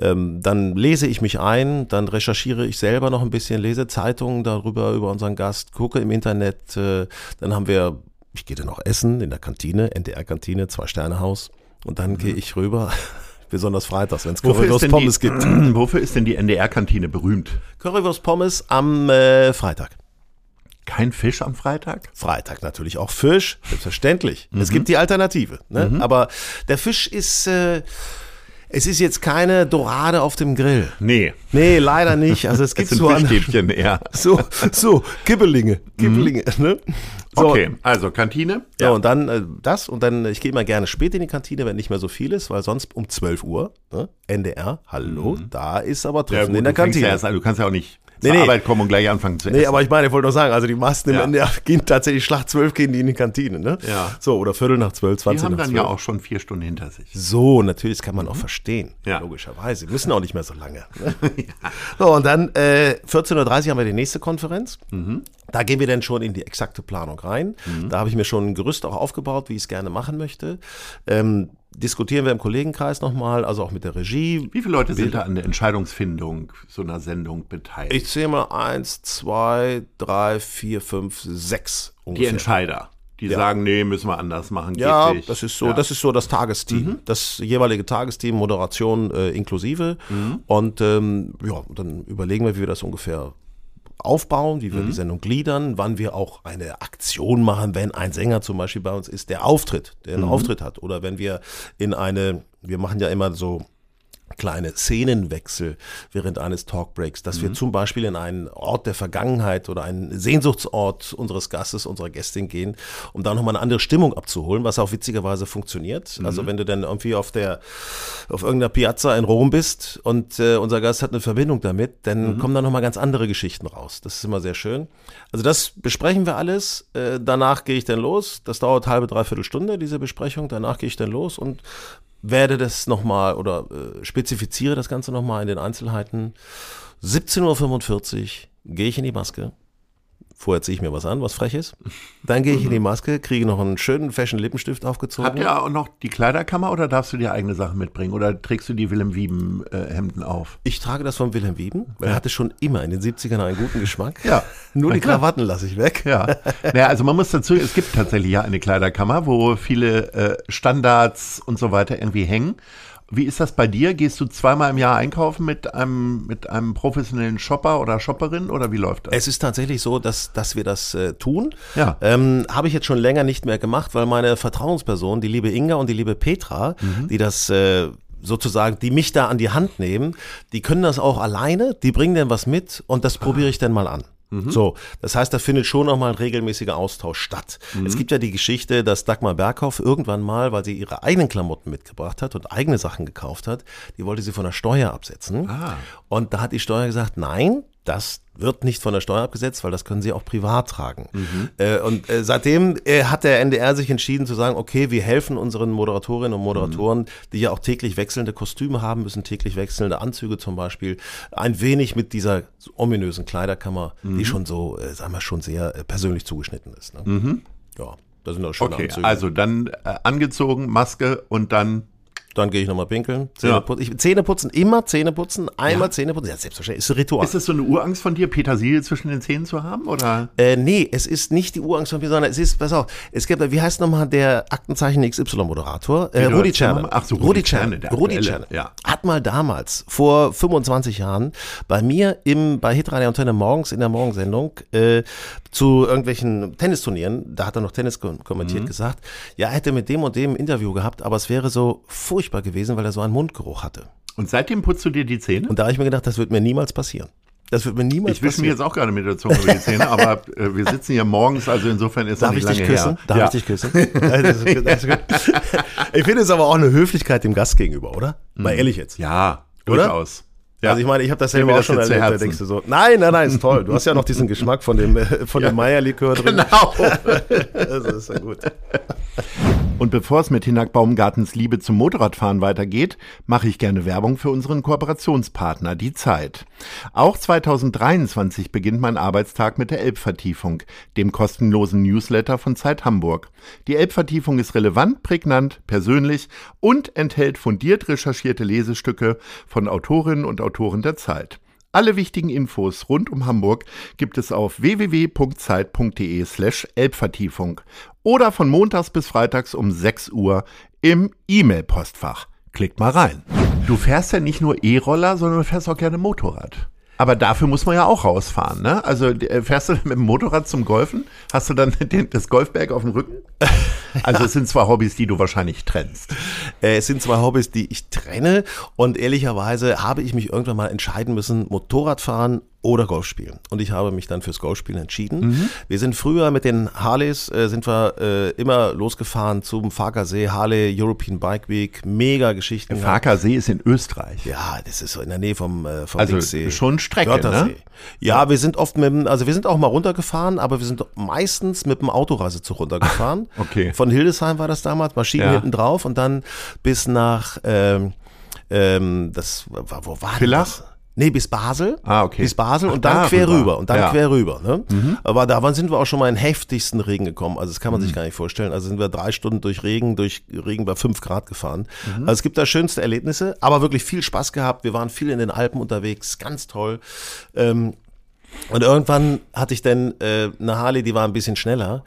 Ähm, dann lese ich mich ein, dann recherchiere ich selber noch ein bisschen, lese Zeitungen darüber, über unseren Gast, gucke im Internet. Äh, dann haben wir ich gehe dann auch essen in der Kantine, NDR-Kantine, Zwei-Sterne-Haus. Und dann mhm. gehe ich rüber, besonders freitags, wenn es Currywurst Pommes die, gibt. Wofür ist denn die NDR-Kantine berühmt? Currywurst Pommes am äh, Freitag. Kein Fisch am Freitag? Freitag natürlich auch Fisch, selbstverständlich. Mhm. Es gibt die Alternative. Ne? Mhm. Aber der Fisch ist. Äh, es ist jetzt keine Dorade auf dem Grill. Nee. Nee, leider nicht. Also es gibt es so Fischstäbchen eher. So, so, Kibbelinge. Kibbelinge, mhm. ne? So. Okay, also Kantine. Ja, ja und dann äh, das und dann, ich gehe immer gerne spät in die Kantine, wenn nicht mehr so viel ist, weil sonst um 12 Uhr, ne? NDR, hallo, mhm. da ist aber Treffen ja, gut, in der Kantine. Ja erst, du kannst ja auch nicht nee, zur nee. Arbeit kommen und gleich anfangen zu essen. Nee, aber ich meine, ich wollte nur sagen, also die Masten im ja. NDR gehen tatsächlich Schlacht 12 gehen die in die Kantine, ne? Ja. So, oder Viertel nach 12, 20 die haben nach dann ja auch schon vier Stunden hinter sich. So, natürlich, das kann man auch mhm. verstehen. Ja. Logischerweise. Wir müssen auch nicht mehr so lange. Ne? ja. So, und dann äh, 14.30 Uhr haben wir die nächste Konferenz. Mhm. Da gehen wir dann schon in die exakte Planung rein. Mhm. Da habe ich mir schon ein Gerüst auch aufgebaut, wie ich es gerne machen möchte. Ähm, diskutieren wir im Kollegenkreis nochmal, also auch mit der Regie. Wie viele Leute sind da an der Entscheidungsfindung so einer Sendung beteiligt? Ich zähle mal eins, zwei, drei, vier, fünf, sechs ungefähr. Die Entscheider. Die ja. sagen, nee, müssen wir anders machen. ja, nicht. das ist so, ja. das ist so das Tagesteam, mhm. das jeweilige Tagesteam, Moderation äh, inklusive. Mhm. Und ähm, ja, dann überlegen wir, wie wir das ungefähr aufbauen, wie wir mhm. die Sendung gliedern, wann wir auch eine Aktion machen, wenn ein Sänger zum Beispiel bei uns ist, der auftritt, der einen mhm. Auftritt hat. Oder wenn wir in eine, wir machen ja immer so kleine Szenenwechsel während eines Talkbreaks, dass mhm. wir zum Beispiel in einen Ort der Vergangenheit oder einen Sehnsuchtsort unseres Gastes, unserer Gästin gehen, um da nochmal eine andere Stimmung abzuholen, was auch witzigerweise funktioniert. Mhm. Also wenn du dann irgendwie auf der, auf irgendeiner Piazza in Rom bist und äh, unser Gast hat eine Verbindung damit, dann mhm. kommen da nochmal ganz andere Geschichten raus. Das ist immer sehr schön. Also das besprechen wir alles. Äh, danach gehe ich dann los. Das dauert halbe, dreiviertel Stunde, diese Besprechung. Danach gehe ich dann los und werde das nochmal oder äh, spezifiziere das Ganze nochmal in den Einzelheiten. 17.45 Uhr gehe ich in die Maske. Vorher ziehe ich mir was an, was frech ist. Dann gehe ich in die Maske, kriege noch einen schönen Fashion Lippenstift aufgezogen. Habt ihr auch noch die Kleiderkammer oder darfst du dir eigene Sachen mitbringen? Oder trägst du die Wilhelm Wieben äh, Hemden auf? Ich trage das von Wilhelm Wieben, weil er hatte schon immer in den 70ern einen guten Geschmack. Ja. Nur die Krawatten lasse ich weg. Ja. Naja, also man muss dazu, es gibt tatsächlich ja eine Kleiderkammer, wo viele äh, Standards und so weiter irgendwie hängen. Wie ist das bei dir? Gehst du zweimal im Jahr einkaufen mit einem, mit einem professionellen Shopper oder Shopperin oder wie läuft das? Es ist tatsächlich so, dass, dass wir das äh, tun. Ja. Ähm, Habe ich jetzt schon länger nicht mehr gemacht, weil meine Vertrauensperson, die liebe Inga und die liebe Petra, mhm. die das äh, sozusagen, die mich da an die Hand nehmen, die können das auch alleine, die bringen dann was mit und das probiere ich dann mal an. Mhm. So, das heißt, da findet schon nochmal ein regelmäßiger Austausch statt. Mhm. Es gibt ja die Geschichte, dass Dagmar Berghoff irgendwann mal, weil sie ihre eigenen Klamotten mitgebracht hat und eigene Sachen gekauft hat, die wollte sie von der Steuer absetzen. Ah. Und da hat die Steuer gesagt, nein, das wird nicht von der Steuer abgesetzt, weil das können sie auch privat tragen. Mhm. Äh, und äh, seitdem äh, hat der NDR sich entschieden zu sagen, okay, wir helfen unseren Moderatorinnen und Moderatoren, mhm. die ja auch täglich wechselnde Kostüme haben müssen, täglich wechselnde Anzüge zum Beispiel, ein wenig mit dieser ominösen Kleiderkammer, mhm. die schon so, äh, sagen wir, schon sehr äh, persönlich zugeschnitten ist. Ne? Mhm. Ja, da sind auch schöne okay, Anzüge. Also dann äh, angezogen, Maske und dann dann gehe ich nochmal pinkeln. Zähne, ja. putzen. Ich, Zähne putzen, immer Zähne putzen, einmal ja. Zähne putzen. Ja, selbstverständlich, ist ein Ritual. Ist das so eine Urangst von dir, Petersilie zwischen den Zähnen zu haben? Oder? Äh, nee, es ist nicht die Urangst von mir, sondern es ist, pass auf, es gibt, wie heißt nochmal der Aktenzeichen XY-Moderator? Äh, Rudi Czerne. Ach so, Rudi Czerne. Rudi Czerne. Ja. Hat mal damals, vor 25 Jahren, bei mir im, bei Hitradio Antenne morgens in der Morgensendung, äh, zu irgendwelchen Tennisturnieren, da hat er noch Tennis kommentiert, mhm. gesagt, ja, er hätte mit dem und dem ein Interview gehabt, aber es wäre so furchtbar gewesen, weil er so einen Mundgeruch hatte. Und seitdem putzt du dir die Zähne? Und da habe ich mir gedacht, das wird mir niemals passieren. Das wird mir niemals Ich wische mir jetzt auch gerade mit der Zunge über die Zähne, aber äh, wir sitzen hier morgens, also insofern ist Darf das nicht ich lange dich küssen? her. Darf ja. ich dich küssen? ich finde es aber auch eine Höflichkeit dem Gast gegenüber, oder? Mal mhm. ehrlich jetzt. Ja, durchaus. Ja. Also ich meine, ich habe das selber auch schon erlebt, da denkst du so, nein, nein, nein, ist toll. Du hast ja noch diesen Geschmack von dem, äh, von ja. dem Meierlikör drin. Genau. das ist ja gut. Und bevor es mit Hinak Baumgartens Liebe zum Motorradfahren weitergeht, mache ich gerne Werbung für unseren Kooperationspartner, die Zeit. Auch 2023 beginnt mein Arbeitstag mit der Elbvertiefung, dem kostenlosen Newsletter von Zeit Hamburg. Die Elbvertiefung ist relevant, prägnant, persönlich und enthält fundiert recherchierte Lesestücke von Autorinnen und Autoren der Zeit. Alle wichtigen Infos rund um Hamburg gibt es auf www.zeit.de slash Elbvertiefung oder von montags bis freitags um 6 Uhr im E-Mail-Postfach. Klickt mal rein. Du fährst ja nicht nur E-Roller, sondern du fährst auch gerne Motorrad. Aber dafür muss man ja auch rausfahren, ne? Also äh, fährst du mit dem Motorrad zum Golfen? Hast du dann den, das Golfberg auf dem Rücken? Also es sind zwei Hobbys, die du wahrscheinlich trennst. Äh, es sind zwei Hobbys, die ich trenne und ehrlicherweise habe ich mich irgendwann mal entscheiden müssen, Motorradfahren oder Golf spielen. Und ich habe mich dann fürs Golfspielen entschieden. Mhm. Wir sind früher mit den Harleys, äh, sind wir äh, immer losgefahren zum Farkasee, Harley European Bike Week, mega Geschichten. Farkasee ist in Österreich. Ja, das ist so in der Nähe vom, äh, vom also Dicksee. schon Strecke, ne? Ja, wir sind oft mit dem, also wir sind auch mal runtergefahren, aber wir sind meistens mit dem Autoreisezug runtergefahren. okay. Von Hildesheim war das damals, Maschinen ja. hinten drauf und dann bis nach, ähm, ähm, das, wo war Villach? das? Nee, bis Basel. Ah, okay. Bis Basel Ach, und dann quer rüber. Und dann ja. quer rüber. Ne? Mhm. Aber da sind wir auch schon mal in heftigsten Regen gekommen. Also das kann man mhm. sich gar nicht vorstellen. Also sind wir drei Stunden durch Regen, durch Regen bei fünf Grad gefahren. Mhm. Also es gibt da schönste Erlebnisse, aber wirklich viel Spaß gehabt. Wir waren viel in den Alpen unterwegs, ganz toll. Ähm, und irgendwann hatte ich dann äh, eine Harley, die war ein bisschen schneller.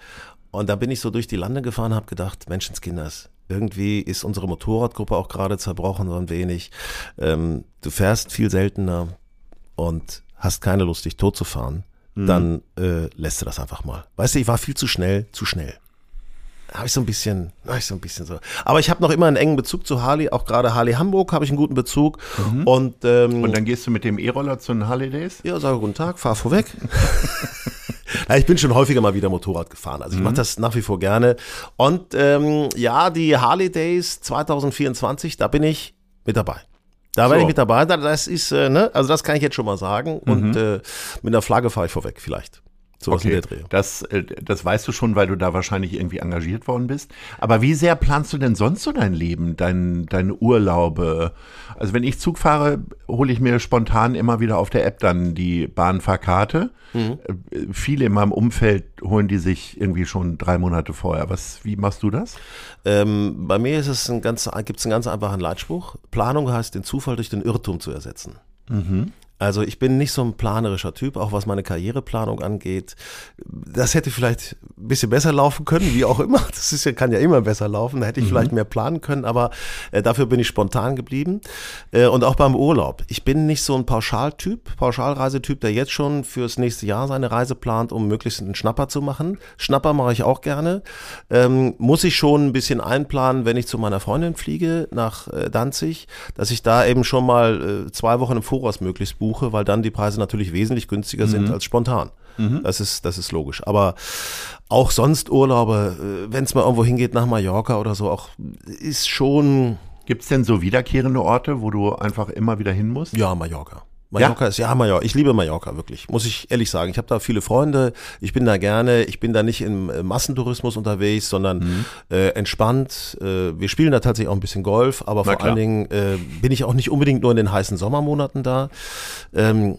Und da bin ich so durch die Lande gefahren, habe gedacht, Menschenskinders, irgendwie ist unsere Motorradgruppe auch gerade zerbrochen so ein wenig. Ähm, du fährst viel seltener und hast keine Lust, dich tot zu fahren. Mhm. Dann äh, lässt du das einfach mal. Weißt du, ich war viel zu schnell, zu schnell. Habe ich so ein bisschen, habe ich so ein bisschen so. Aber ich habe noch immer einen engen Bezug zu Harley, auch gerade Harley Hamburg habe ich einen guten Bezug. Mhm. Und, ähm, und dann gehst du mit dem E-Roller zu den Harley Days? Ja, sage guten Tag, fahr vorweg. Ja, ich bin schon häufiger mal wieder Motorrad gefahren. Also ich mhm. mache das nach wie vor gerne. Und ähm, ja, die Harley Days 2024, da bin ich mit dabei. Da so. bin ich mit dabei. Das ist, äh, ne, also das kann ich jetzt schon mal sagen. Mhm. Und äh, mit einer Flagge fahre ich vorweg vielleicht. So okay, in der Dreh. Das, äh, das weißt du schon, weil du da wahrscheinlich irgendwie engagiert worden bist. Aber wie sehr planst du denn sonst so dein Leben, dein, deine Urlaube? Also wenn ich Zug fahre, hole ich mir spontan immer wieder auf der App dann die Bahnfahrkarte. Mhm. Äh, viele in meinem Umfeld holen die sich irgendwie schon drei Monate vorher. Was, wie machst du das? Ähm, bei mir ist es ein ganz, gibt es einen ganz einfachen Leitspruch. Planung heißt, den Zufall durch den Irrtum zu ersetzen. Mhm. Also ich bin nicht so ein planerischer Typ, auch was meine Karriereplanung angeht. Das hätte vielleicht ein bisschen besser laufen können, wie auch immer. Das ist ja, kann ja immer besser laufen. Da hätte ich mhm. vielleicht mehr planen können, aber äh, dafür bin ich spontan geblieben. Äh, und auch beim Urlaub. Ich bin nicht so ein Pauschaltyp, Pauschalreisetyp, der jetzt schon fürs nächste Jahr seine Reise plant, um möglichst einen Schnapper zu machen. Schnapper mache ich auch gerne. Ähm, muss ich schon ein bisschen einplanen, wenn ich zu meiner Freundin fliege nach äh, Danzig, dass ich da eben schon mal äh, zwei Wochen im Voraus möglichst buche buche, weil dann die Preise natürlich wesentlich günstiger mhm. sind als spontan. Mhm. Das, ist, das ist logisch. Aber auch sonst Urlaube, äh, wenn es mal irgendwo hingeht nach Mallorca oder so, auch ist schon. Gibt es denn so wiederkehrende Orte, wo du einfach immer wieder hin musst? Ja, Mallorca. Mallorca ja? ist, ja, Mallorca. Ich liebe Mallorca wirklich, muss ich ehrlich sagen. Ich habe da viele Freunde, ich bin da gerne, ich bin da nicht im äh, Massentourismus unterwegs, sondern mhm. äh, entspannt. Äh, wir spielen da tatsächlich auch ein bisschen Golf, aber Na vor klar. allen Dingen äh, bin ich auch nicht unbedingt nur in den heißen Sommermonaten da. Ähm,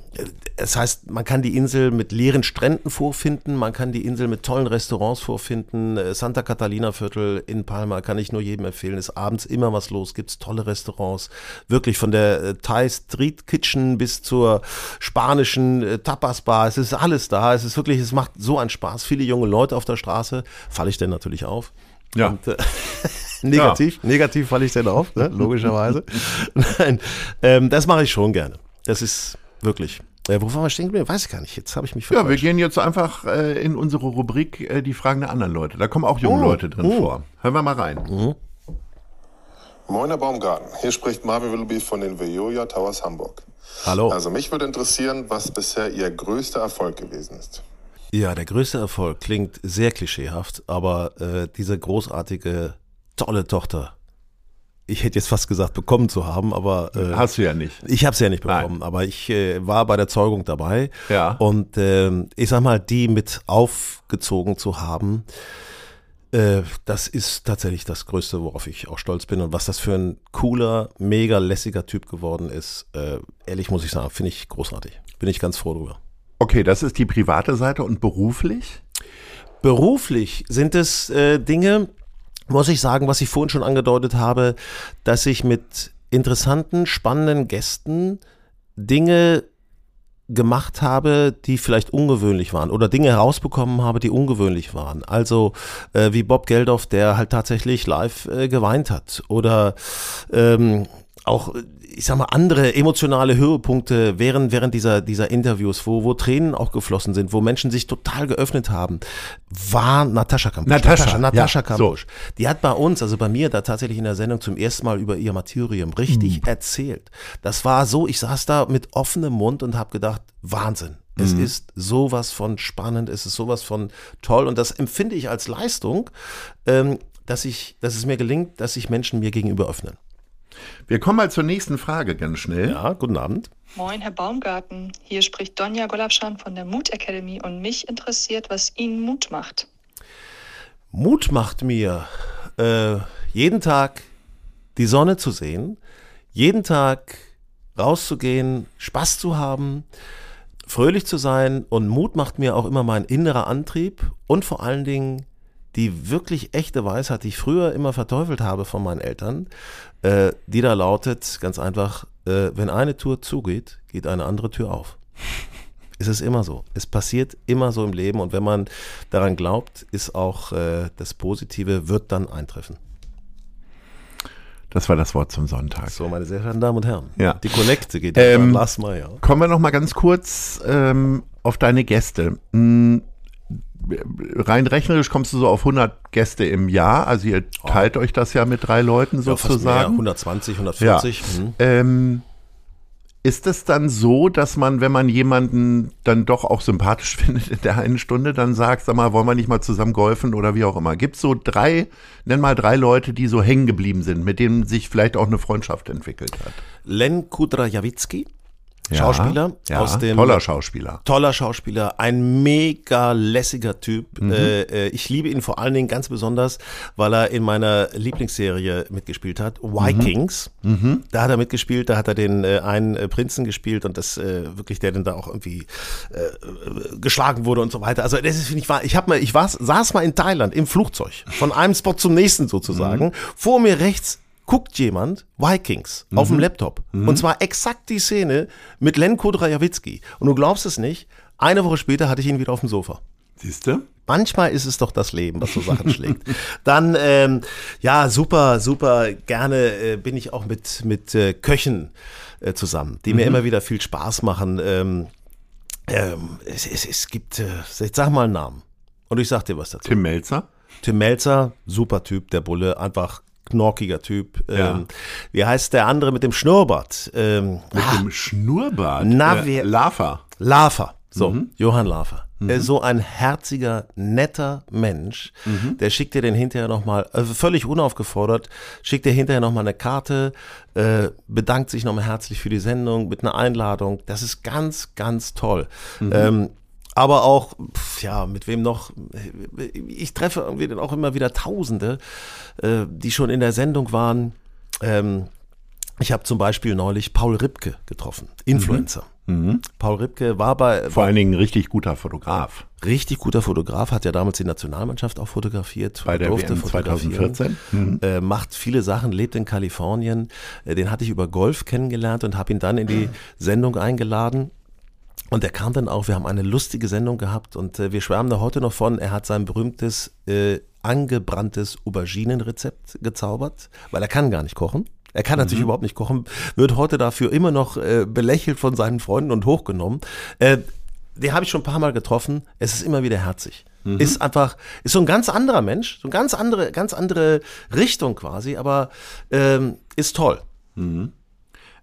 das heißt, man kann die Insel mit leeren Stränden vorfinden, man kann die Insel mit tollen Restaurants vorfinden. Äh, Santa Catalina Viertel in Palma kann ich nur jedem empfehlen. Ist abends immer was los, gibt's tolle Restaurants. Wirklich von der äh, Thai Street Kitchen bis zur spanischen äh, Tapas-Bar. Es ist alles da. Es ist wirklich, es macht so einen Spaß. Viele junge Leute auf der Straße. Falle ich denn natürlich auf. Ja. Und, äh, negativ, ja. negativ falle ich denn auf, ne? logischerweise. Nein, ähm, das mache ich schon gerne. Das ist wirklich. Äh, wo waren wir stehen geblieben? Weiß ich gar nicht. Jetzt habe ich mich verquatscht. Ja, wir gehen jetzt einfach äh, in unsere Rubrik äh, die Fragen der anderen Leute. Da kommen auch junge oh, Leute drin oh. vor. Hören wir mal rein. Mhm. Moin, Herr Baumgarten. Hier spricht Marvin Willoughby von den Veolia Towers Hamburg. Hallo. Also mich würde interessieren, was bisher Ihr größter Erfolg gewesen ist. Ja, der größte Erfolg klingt sehr klischeehaft, aber äh, diese großartige, tolle Tochter, ich hätte jetzt fast gesagt, bekommen zu haben, aber äh, hast du ja nicht. Ich habe sie ja nicht bekommen, Nein. aber ich äh, war bei der Zeugung dabei. Ja. Und äh, ich sag mal, die mit aufgezogen zu haben, äh, das ist tatsächlich das Größte, worauf ich auch stolz bin. Und was das für ein cooler, mega lässiger Typ geworden ist, äh, ehrlich muss ich sagen, finde ich großartig. Bin ich ganz froh drüber. Okay, das ist die private Seite und beruflich? Beruflich sind es äh, Dinge, muss ich sagen, was ich vorhin schon angedeutet habe, dass ich mit interessanten, spannenden Gästen Dinge gemacht habe, die vielleicht ungewöhnlich waren oder Dinge herausbekommen habe, die ungewöhnlich waren. Also äh, wie Bob Geldof, der halt tatsächlich live äh, geweint hat oder ähm, auch ich sag mal, andere emotionale Höhepunkte während, während dieser, dieser Interviews, wo, wo Tränen auch geflossen sind, wo Menschen sich total geöffnet haben, war Natascha Kampusch. Natascha, Natascha ja, Kampusch. So. Die hat bei uns, also bei mir, da tatsächlich in der Sendung zum ersten Mal über ihr Martyrium richtig mhm. erzählt. Das war so, ich saß da mit offenem Mund und habe gedacht, Wahnsinn. Es mhm. ist sowas von spannend, es ist sowas von toll und das empfinde ich als Leistung, ähm, dass ich, dass es mir gelingt, dass sich Menschen mir gegenüber öffnen. Wir kommen mal zur nächsten Frage ganz schnell. Ja, guten Abend. Moin, Herr Baumgarten. Hier spricht Donja Golabschan von der Mut Academy und mich interessiert, was Ihnen Mut macht. Mut macht mir, äh, jeden Tag die Sonne zu sehen, jeden Tag rauszugehen, Spaß zu haben, fröhlich zu sein und Mut macht mir auch immer mein innerer Antrieb und vor allen Dingen die wirklich echte Weisheit, die ich früher immer verteufelt habe von meinen Eltern, äh, die da lautet ganz einfach, äh, wenn eine Tür zugeht, geht eine andere Tür auf. Es ist immer so. Es passiert immer so im Leben und wenn man daran glaubt, ist auch äh, das Positive wird dann eintreffen. Das war das Wort zum Sonntag. So, meine sehr verehrten Damen und Herren. Ja. Die Kollekte geht ähm, an Lars Meyer. Kommen wir noch mal ganz kurz ähm, auf deine Gäste. Hm, rein rechnerisch kommst du so auf 100 Gäste im Jahr. Also ihr teilt oh. euch das ja mit drei Leuten sozusagen. Ja, 120, 140. Ja. Mhm. Ähm, ist es dann so, dass man, wenn man jemanden dann doch auch sympathisch findet in der einen Stunde, dann sagt, sag mal, wollen wir nicht mal zusammen golfen oder wie auch immer? Gibt es so drei, nenn mal drei Leute, die so hängen geblieben sind, mit denen sich vielleicht auch eine Freundschaft entwickelt hat? Len Kudrajawitzki Schauspieler ja, aus dem toller Schauspieler. Toller Schauspieler, ein mega lässiger Typ. Mhm. Äh, äh, ich liebe ihn vor allen Dingen ganz besonders, weil er in meiner Lieblingsserie mitgespielt hat, Vikings. Mhm. mhm. Da hat er mitgespielt, da hat er den äh, einen äh, Prinzen gespielt und das äh, wirklich der dann da auch irgendwie äh, geschlagen wurde und so weiter. Also das ist finde ich war ich habe mal ich war saß mal in Thailand im Flugzeug von einem Spot zum nächsten sozusagen. Mhm. Vor mir rechts guckt jemand Vikings mhm. auf dem Laptop. Mhm. Und zwar exakt die Szene mit Lenko Drajawitzki. Und du glaubst es nicht, eine Woche später hatte ich ihn wieder auf dem Sofa. Siehst du? Manchmal ist es doch das Leben, was so Sachen schlägt. Dann, ähm, ja, super, super gerne äh, bin ich auch mit, mit äh, Köchen äh, zusammen, die mhm. mir immer wieder viel Spaß machen. Ähm, ähm, es, es, es gibt, äh, ich sag mal einen Namen. Und ich sag dir was dazu. Tim Melzer? Tim Melzer, super Typ, der Bulle, einfach knorkiger Typ. Ja. Ähm, wie heißt der andere mit dem Schnurrbart? Ähm, mit ah, dem Schnurrbart? Na, äh, Lafer. Lafer. So, mhm. Johann Lafer. Mhm. So ein herziger, netter Mensch. Mhm. Der schickt dir den hinterher nochmal, also völlig unaufgefordert, schickt dir hinterher nochmal eine Karte, äh, bedankt sich nochmal herzlich für die Sendung mit einer Einladung. Das ist ganz, ganz toll. Mhm. Ähm, aber auch, ja, mit wem noch? Ich treffe irgendwie dann auch immer wieder Tausende, äh, die schon in der Sendung waren. Ähm, ich habe zum Beispiel neulich Paul Ripke getroffen, Influencer. Mhm. Mhm. Paul Ripke war bei. Vor allen Dingen ein richtig guter Fotograf. Richtig guter Fotograf, hat ja damals die Nationalmannschaft auch fotografiert. Bei der WM 2014. Mhm. Äh, macht viele Sachen, lebt in Kalifornien. Äh, den hatte ich über Golf kennengelernt und habe ihn dann in die Sendung eingeladen. Und er kam dann auch, wir haben eine lustige Sendung gehabt und äh, wir schwärmen da heute noch von, er hat sein berühmtes äh, angebranntes Auberginenrezept gezaubert, weil er kann gar nicht kochen. Er kann natürlich mhm. überhaupt nicht kochen, wird heute dafür immer noch äh, belächelt von seinen Freunden und hochgenommen. Äh, den habe ich schon ein paar Mal getroffen. Es ist immer wieder herzig. Mhm. Ist einfach, ist so ein ganz anderer Mensch, so eine ganz andere, ganz andere Richtung quasi, aber ähm, ist toll. Mhm.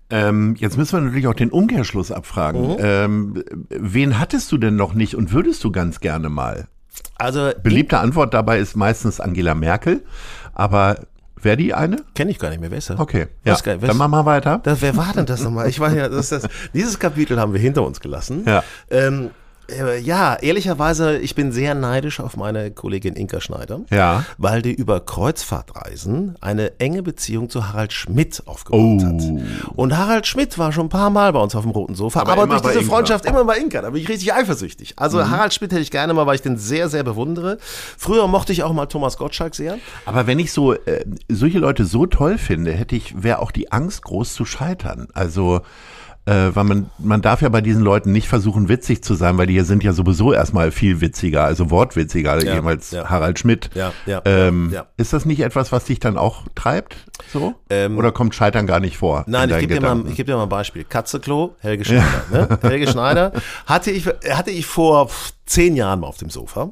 Ähm, jetzt müssen wir natürlich auch den Umkehrschluss abfragen. Mhm. Ähm, wen hattest du denn noch nicht und würdest du ganz gerne mal? Also beliebte Antwort dabei ist meistens Angela Merkel, aber Wer die eine? Kenne ich gar nicht mehr. Wer ist das? Okay, ja. Was, dann machen wir weiter. Das, wer war denn das nochmal? Ich weiß ja, das, das, dieses Kapitel haben wir hinter uns gelassen. Ja. Ähm, äh, ja, ehrlicherweise, ich bin sehr neidisch auf meine Kollegin Inka Schneider, ja. weil die über Kreuzfahrtreisen eine enge Beziehung zu Harald Schmidt aufgebaut oh. hat. Und Harald Schmidt war schon ein paar Mal bei uns auf dem roten Sofa, aber, aber durch diese Freundschaft immer bei Inka, da bin ich richtig eifersüchtig. Also mhm. Harald Schmidt hätte ich gerne mal, weil ich den sehr, sehr bewundere. Früher mochte ich auch mal Thomas Gottschalk sehr. Aber wenn ich so äh, solche Leute so toll finde, hätte ich, wäre auch die Angst groß zu scheitern. Also Äh, weil man, man darf ja bei diesen Leuten nicht versuchen, witzig zu sein, weil die hier sind ja sowieso erstmal viel witziger, also wortwitziger, Ja, jemals ja. Harald Schmidt. Ja, ja, ähm, ja. Ist das nicht etwas, was dich dann auch treibt? So? Ähm, Oder kommt Scheitern gar nicht vor? in Nein, ich gebe dir, mal, Gedanken? ich geb dir mal ein Beispiel. Katzeklo, Helge Schneider. Ne? Helge Schneider hatte ich, hatte ich vor zehn Jahren mal auf dem Sofa.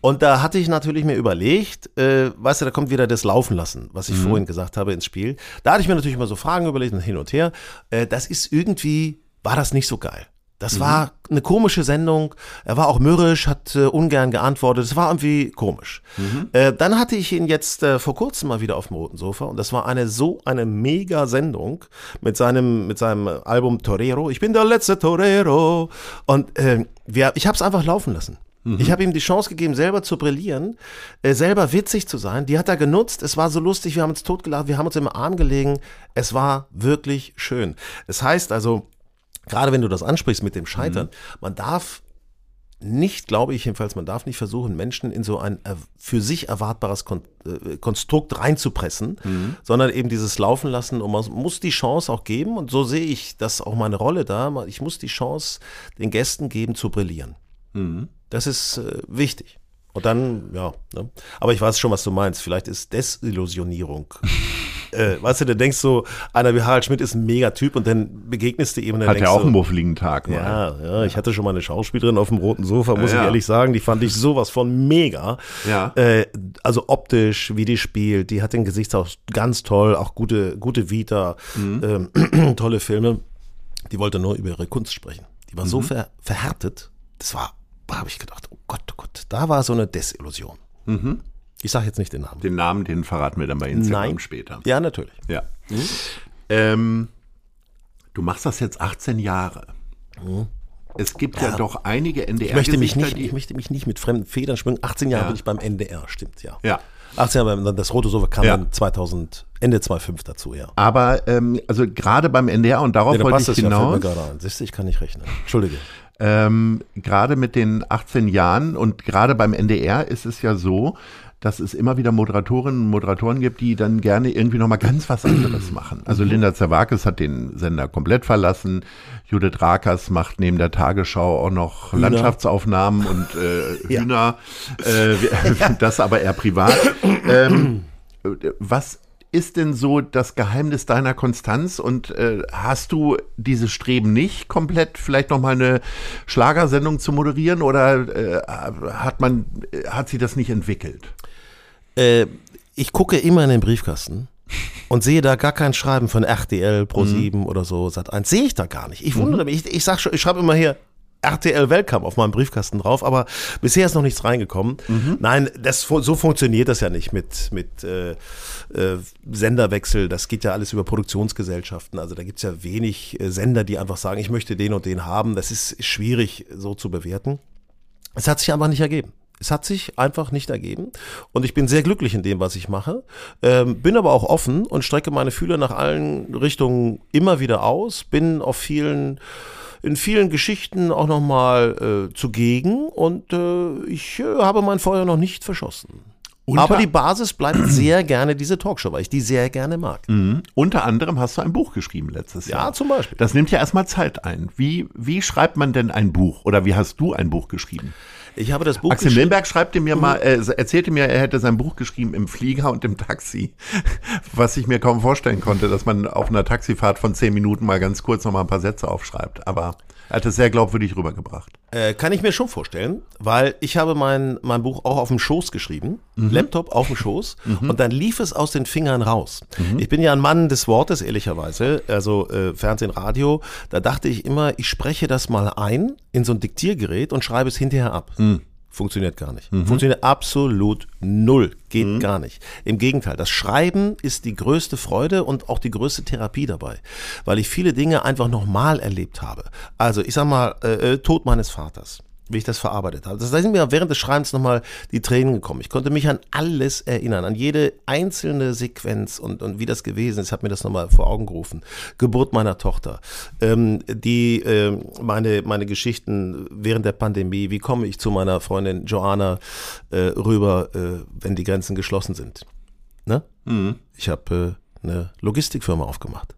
Und da hatte ich natürlich mir überlegt, äh, weißt du, da kommt wieder das Laufen lassen, was ich vorhin gesagt habe ins Spiel. Da hatte ich mir natürlich mal so Fragen überlegt und hin und her. Äh, das ist irgendwie, war das nicht so geil. Das war eine komische Sendung. Er war auch mürrisch, hat äh, ungern geantwortet. Es war irgendwie komisch. Äh, dann hatte ich ihn jetzt äh, vor kurzem mal wieder auf dem roten Sofa und das war eine so eine mega Sendung mit seinem mit seinem Album Torero. Ich bin der letzte Torero und äh, wir, ich habe es einfach laufen lassen. Ich habe ihm die Chance gegeben, selber zu brillieren, äh, selber witzig zu sein. Die hat er genutzt. Es war so lustig. Wir haben uns totgelacht. Wir haben uns im Arm gelegen. Es war wirklich schön. Es heißt also, gerade wenn du das ansprichst mit dem Scheitern, man darf nicht, glaube ich jedenfalls, man darf nicht versuchen, Menschen in so ein er- für sich erwartbares Kon äh, Konstrukt reinzupressen, sondern eben dieses Laufen lassen und man muss die Chance auch geben und so sehe ich das auch meine Rolle da, ich muss die Chance den Gästen geben zu brillieren. Das ist äh, wichtig. Und dann, ja, ne? aber ich weiß schon, was du meinst. Vielleicht ist Desillusionierung. äh, weißt du, du denkst so, einer wie Harald Schmidt ist ein Megatyp und dann begegnest du ihm und dann Hat ja auch einen muffligen Tag mal. ja, ja, ich hatte schon mal eine Schauspielerin auf dem roten Sofa, muss Ja, ich ehrlich sagen. Die fand ich sowas von mega. Ja. Äh, also optisch, wie die spielt, die hat den Gesichtsausdruck ganz toll, auch gute, gute Vita, Mhm. ähm, tolle Filme. Die wollte nur über ihre Kunst sprechen. Die war so Mhm. ver, verhärtet, das war, da habe ich gedacht, oh Gott, oh Gott, da war so eine Desillusion. Ich sage jetzt nicht den Namen. Mhm. Den Namen, den verraten wir dann bei Instagram Nein. später. Ja, natürlich. Ja. Ähm, du machst das jetzt 18 Jahre. Es gibt ja, doch einige NDR. Ich möchte mich nicht, ich möchte mich nicht mit fremden Federn schwingen. 18 Jahre Ja. bin ich beim NDR, stimmt, ja. Ja. 18 Jahre, beim- das rote Sofa kam Ja. dann 2000, Ende 2005 dazu, ja. Aber ähm, also gerade beim NDR und darauf Ja, dann wollte passt ich ja, fällt mir gerade. Siehst du, ich kann nicht rechnen. Entschuldige. Ähm, gerade mit den 18 Jahren und gerade beim NDR ist es ja so, dass es immer wieder Moderatorinnen und Moderatoren gibt, die dann gerne irgendwie nochmal ganz was anderes machen. Also Linda Zerwakis hat den Sender komplett verlassen. Judith Rakers macht neben der Tagesschau auch noch Landschaftsaufnahmen und äh, Ja. Hühner. Äh, das aber eher privat. Ähm, was ist denn so das Geheimnis deiner Konstanz und äh, hast du dieses Streben nicht, komplett vielleicht nochmal eine Schlagersendung zu moderieren oder äh, hat man, hat sie das nicht entwickelt? Äh, ich gucke immer in den Briefkasten und sehe da gar kein Schreiben von RTL, Pro7 oder so, Sat1. Sehe ich da gar nicht. Ich wundere mich. Ich, ich sag schon, ich schreibe immer hier RTL Welcome auf meinem Briefkasten drauf, aber bisher ist noch nichts reingekommen. Nein, das, so funktioniert das ja nicht mit, mit äh, äh, Senderwechsel. Das geht ja alles über Produktionsgesellschaften. Also da gibt's ja wenig äh, Sender, die einfach sagen, ich möchte den und den haben. Das ist schwierig so zu bewerten. Es hat sich einfach nicht ergeben. Es hat sich einfach nicht ergeben. Und ich bin sehr glücklich in dem, was ich mache. Ähm, bin aber auch offen und strecke meine Fühler nach allen Richtungen immer wieder aus. Bin auf vielen, in vielen Geschichten auch nochmal äh, zugegen. Und äh, ich äh, habe mein Feuer noch nicht verschossen. Unter- aber die Basis bleibt sehr gerne diese Talkshow, weil ich die sehr gerne mag. Unter anderem hast du ein Buch geschrieben letztes Ja, Jahr. zum Beispiel. Das nimmt ja erstmal Zeit ein. Wie, wie schreibt man denn ein Buch oder wie hast du ein Buch geschrieben? Ich habe das Buch Axel Milberg schreibte mir mal, äh, erzählte mir, er hätte sein Buch geschrieben im Flieger und im Taxi, was ich mir kaum vorstellen konnte, dass man auf einer Taxifahrt von zehn Minuten mal ganz kurz noch mal ein paar Sätze aufschreibt. Aber er hat es sehr glaubwürdig rübergebracht. Äh, kann ich mir schon vorstellen, weil ich habe mein, mein Buch auch auf dem Schoß geschrieben, Laptop auf dem Schoß. Und dann lief es aus den Fingern raus. Ich bin ja ein Mann des Wortes, ehrlicherweise, also äh, Fernsehen, Radio, da dachte ich immer, ich spreche das mal ein in so ein Diktiergerät und schreibe es hinterher ab. Funktioniert gar nicht. Funktioniert absolut null. Geht gar nicht. Im Gegenteil, das Schreiben ist die größte Freude und auch die größte Therapie dabei, weil ich viele Dinge einfach nochmal erlebt habe. Also ich sag mal, äh, äh, Tod meines Vaters wie ich das verarbeitet habe. Das- Da sind mir während des Schreibens nochmal die Tränen gekommen. Ich konnte mich an alles erinnern, an jede einzelne Sequenz und, und wie das gewesen ist, hat mir das nochmal vor Augen gerufen. Geburt meiner Tochter, ähm, die, ähm, meine, meine Geschichten während der Pandemie, wie komme ich zu meiner Freundin Joanna äh, rüber, äh, wenn die Grenzen geschlossen sind. Ne? Ich habe äh, eine Logistikfirma aufgemacht.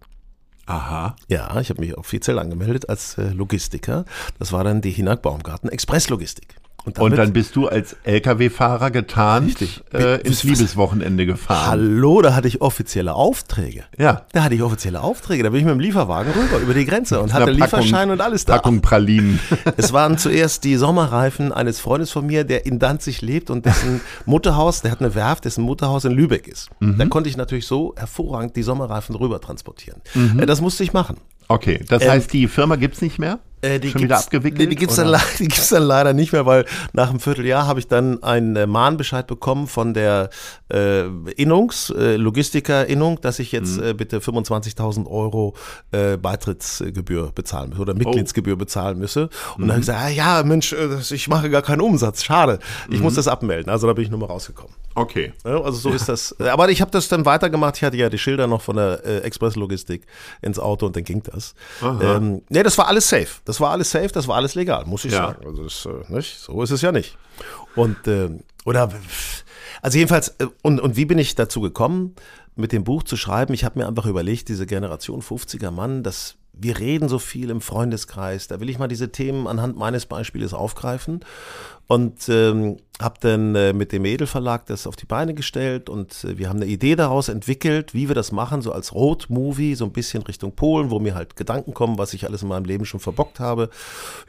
Aha. Ja, ich habe mich offiziell angemeldet als äh, Logistiker. Das war dann die Hinak Baumgarten Expresslogistik. Und, und, dann bist du als LKW-Fahrer getarnt äh, ins Liebeswochenende gefahren. Hallo, da hatte ich offizielle Aufträge. Ja. Da hatte ich offizielle Aufträge. Da bin ich mit dem Lieferwagen rüber über die Grenze und hatte Packung- Lieferschein und alles da. Packung Pralinen. Es waren zuerst die Sommerreifen eines Freundes von mir, der in Danzig lebt und dessen Mutterhaus, der hat eine Werft, dessen Mutterhaus in Lübeck ist. Mhm. Da konnte ich natürlich so hervorragend die Sommerreifen rüber transportieren. Äh, Das musste ich machen. Okay, das Ähm, heißt, die Firma gibt's nicht mehr? Äh, die Schon wieder abgewickelt? Nee, die dann, le- die gibt's dann leider nicht mehr, weil nach einem Vierteljahr habe ich dann einen äh, Mahnbescheid bekommen von der äh, Innungs, äh, Logistiker-Innung, dass ich Mhm. jetzt äh, bitte 25.000 Euro äh, Beitrittsgebühr bezahlen müsse oder Mitgliedsgebühr bezahlen müsse. Und dann habe ich gesagt, ah, ja, Mensch, äh, ich mache gar keinen Umsatz, schade. Ich muss das abmelden. Also da bin ich nur mal rausgekommen. Okay. Ja, also so ist das. Aber ich habe das dann weitergemacht. Ich hatte ja die Schilder noch von der Expresslogistik ins Auto und dann ging das. Ähm, nee, das war alles safe. Das war alles safe, das war alles legal, muss ich Ja. sagen. Also das, äh, nicht? so ist es ja nicht. Und ähm, oder also jedenfalls äh, und und wie bin ich dazu gekommen, mit dem Buch zu schreiben? Ich habe mir einfach überlegt, diese Generation 50er Mann, das wir reden so viel im Freundeskreis. Da will ich mal diese Themen anhand meines Beispieles aufgreifen und ähm, habe dann äh, mit dem Edel Verlag das auf die Beine gestellt und äh, wir haben eine Idee daraus entwickelt, wie wir das machen, so als Road-Movie, so ein bisschen Richtung Polen, wo mir halt Gedanken kommen, was ich alles in meinem Leben schon verbockt habe.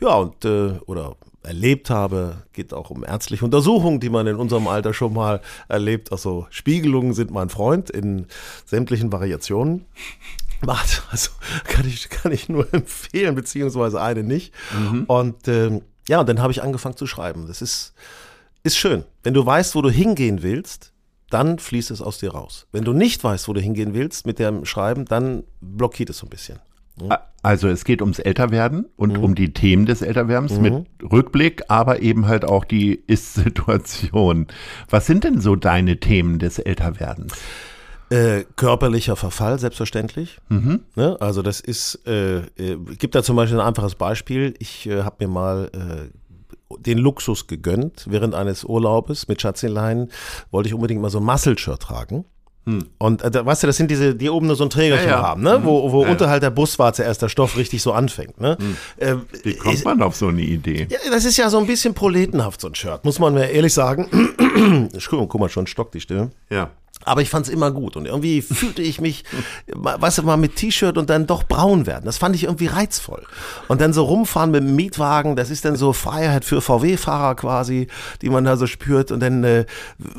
Ja, und äh, oder erlebt habe, geht auch um ärztliche Untersuchungen, die man in unserem Alter schon mal erlebt. Also Spiegelungen sind mein Freund in sämtlichen Variationen. Macht, also kann ich, kann ich nur empfehlen, beziehungsweise eine nicht. Und ähm, ja, und dann habe ich angefangen zu schreiben. Das ist, ist schön. Wenn du weißt, wo du hingehen willst, dann fließt es aus dir raus. Wenn du nicht weißt, wo du hingehen willst mit dem Schreiben, dann blockiert es so ein bisschen. Also es geht ums Älterwerden und Mhm. um die Themen des Älterwerdens mit Rückblick, aber eben halt auch die Ist-Situation. Was sind denn so deine Themen des Älterwerdens? Äh, körperlicher Verfall, selbstverständlich. Ne? Also das ist, äh, äh, gibt da zum Beispiel ein einfaches Beispiel. Ich äh, habe mir mal äh, den Luxus gegönnt. Während eines Urlaubes mit Schatzelein wollte ich unbedingt mal so ein Muscle-Shirt tragen. Und äh, weißt du, das sind diese, die oben nur so ein Trägerchen Ja, ja. haben, ne? wo, wo Ja, unterhalb der Buswarte erst der Stoff richtig so anfängt. Ne? Äh, Wie kommt man auf so eine Idee? das ist ja so ein bisschen proletenhaft, so ein Shirt, muss man mir ehrlich sagen. guck mal, schon stockt die Stimme. Ja. Aber ich fand es immer gut und irgendwie fühlte ich mich, weißt du, mal mit T-Shirt und dann doch braun werden. Das fand ich irgendwie reizvoll. Und dann so rumfahren mit dem Mietwagen, das ist dann so Freiheit für VW-Fahrer quasi, die man da so spürt. Und dann äh,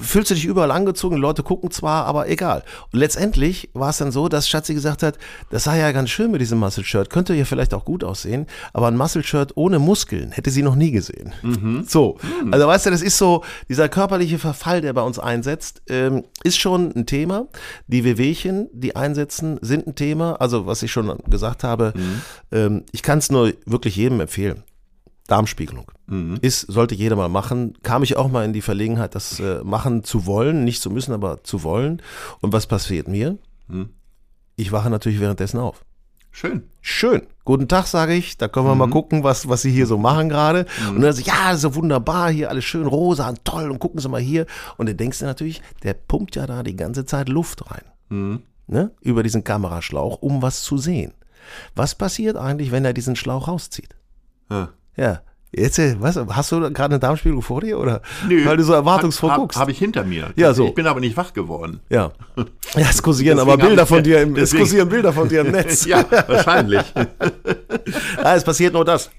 fühlst du dich überall angezogen, Leute gucken zwar, aber egal. Und letztendlich war es dann so, dass Schatzi gesagt hat, das sei ja ganz schön mit diesem Muscle-Shirt, könnte ja vielleicht auch gut aussehen, aber ein Muscle-Shirt ohne Muskeln hätte sie noch nie gesehen. So, also weißt du, das ist so, dieser körperliche Verfall, der bei uns einsetzt, ähm, ist schon ein Thema. Die Wehwehchen, die einsetzen, sind ein Thema. Also was ich schon gesagt habe, ähm, ich kann es nur wirklich jedem empfehlen. Darmspiegelung. Ist, sollte jeder mal machen. Kam ich auch mal in die Verlegenheit, das äh, machen zu wollen, nicht zu müssen, aber zu wollen. Und was passiert mir? Ich wache natürlich währenddessen auf. Schön. Schön. Guten Tag, sage ich. Da können wir mal gucken, was, was Sie hier so machen gerade. Und dann so, ja, so wunderbar, hier alles schön rosa und toll und gucken Sie mal hier. Und dann denkst du natürlich, der pumpt ja da die ganze Zeit Luft rein. Ne? Über diesen Kameraschlauch, um was zu sehen. Was passiert eigentlich, wenn er diesen Schlauch rauszieht? Ja. Ja. Jetzt, was, hast du gerade eine Darmspiegelung vor dir oder? Weil du so erwartungsvoll Habe guckst. hab ich hinter mir. Ja, so. Ich bin aber nicht wach geworden. ja. Ja, es kursieren Deswegen aber Bilder ich- von dir im, es kursieren Bilder von dir im Netz. Ja, wahrscheinlich. Ah, es passiert nur das.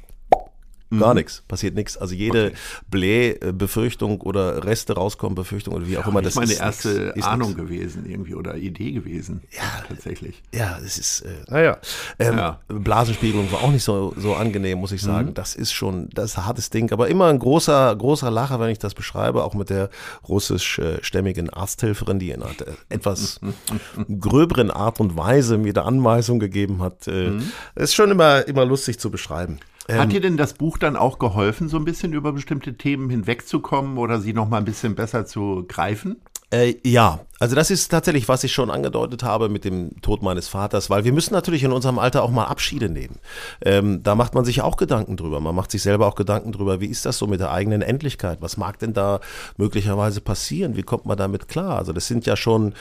Gar nichts, passiert nichts. Also jede Bläh-Befürchtung oder Reste rauskommen, Befürchtung oder wie auch immer, Das das ist meine ist erste nix, ist Ahnung nix. gewesen irgendwie oder Idee gewesen. Ja, tatsächlich. Ja, das ist, äh, naja. Ähm, Ja. Blasenspiegelung war auch nicht so, so angenehm, muss ich Mhm. sagen. Das ist schon, das ist ein hartes Ding. Aber immer ein großer, großer Lacher, wenn ich das beschreibe, auch mit der russischstämmigen Arzthelferin, die in einer etwas gröberen Art und Weise mir da Anweisung gegeben hat. Äh, Mhm. Ist schon immer, immer lustig zu beschreiben. Hat dir denn das Buch dann auch geholfen, so ein bisschen über bestimmte Themen hinwegzukommen oder sie noch mal ein bisschen besser zu greifen? Äh, ja, also das ist tatsächlich, was ich schon angedeutet habe mit dem Tod meines Vaters, weil wir müssen natürlich in unserem Alter auch mal Abschiede nehmen. Ähm, da macht man sich auch Gedanken drüber. Man macht sich selber auch Gedanken drüber, wie ist das so mit der eigenen Endlichkeit? Was mag denn da möglicherweise passieren? Wie kommt man damit klar? Also das sind ja schon,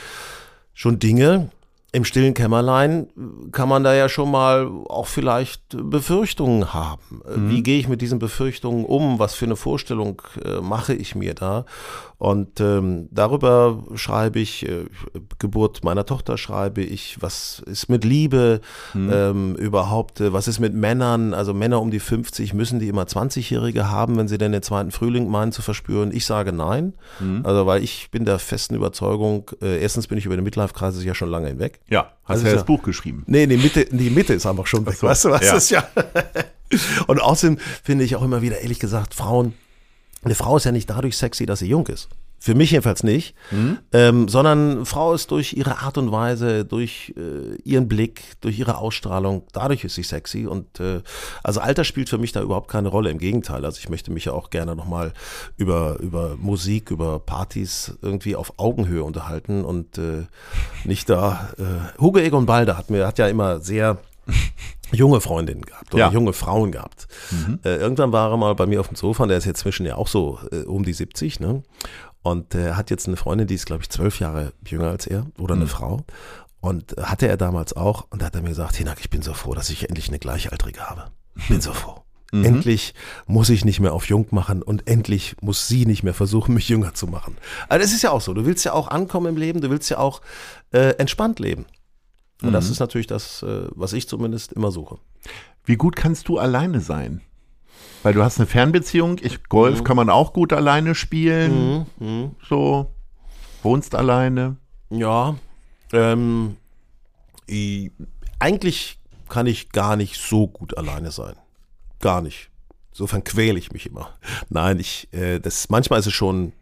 schon Dinge, im stillen Kämmerlein kann man da ja schon mal auch vielleicht Befürchtungen haben. Mhm. Wie gehe ich mit diesen Befürchtungen um? Was für eine Vorstellung äh, mache ich mir da? Und ähm, darüber schreibe ich, äh, Geburt meiner Tochter schreibe ich, was ist mit Liebe mhm. ähm, überhaupt, äh, was ist mit Männern, also Männer um die 50, müssen die immer 20-Jährige haben, wenn sie denn den zweiten Frühling meinen zu verspüren? Ich sage nein, mhm. also weil ich bin der festen Überzeugung, äh, erstens bin ich über den Midlife-Kreis ja schon lange hinweg. Ja, hast du ja das Buch geschrieben. Nee, die Mitte, die Mitte ist einfach schon weg, so, weißt du, was ja. ist ja. Und außerdem finde ich auch immer wieder, ehrlich gesagt, Frauen, eine Frau ist ja nicht dadurch sexy, dass sie jung ist. Für mich jedenfalls nicht, mhm. ähm, sondern Frau ist durch ihre Art und Weise, durch äh, ihren Blick, durch ihre Ausstrahlung, dadurch ist sie sexy und äh, also Alter spielt für mich da überhaupt keine Rolle, im Gegenteil. Also ich möchte mich ja auch gerne nochmal über, über Musik, über Partys irgendwie auf Augenhöhe unterhalten und äh, nicht da, äh, Hugo Egon Balder hat mir, hat ja immer sehr junge Freundinnen gehabt oder ja. junge Frauen gehabt. Mhm. Äh, irgendwann war er mal bei mir auf dem Sofa, und der ist jetzt zwischen ja auch so äh, um die 70, ne? Und er äh, hat jetzt eine Freundin, die ist, glaube ich, zwölf Jahre jünger als er oder eine mhm. Frau. Und hatte er damals auch. Und da hat er mir gesagt, Hinak, ich bin so froh, dass ich endlich eine Gleichaltrige habe. Bin so froh. Mhm. Endlich muss ich nicht mehr auf jung machen und endlich muss sie nicht mehr versuchen, mich jünger zu machen. Also das ist ja auch so. Du willst ja auch ankommen im Leben, du willst ja auch äh, entspannt leben. Und mhm. das ist natürlich das, äh, was ich zumindest immer suche. Wie gut kannst du alleine sein? Weil du hast eine Fernbeziehung. Ich, Golf mhm. kann man auch gut alleine spielen. Mhm. mhm. So, wohnst alleine. Ja, ähm, ich, eigentlich kann ich gar nicht so gut alleine sein. Gar nicht. Insofern quäle ich mich immer. Nein, ich, äh, das, manchmal ist es schon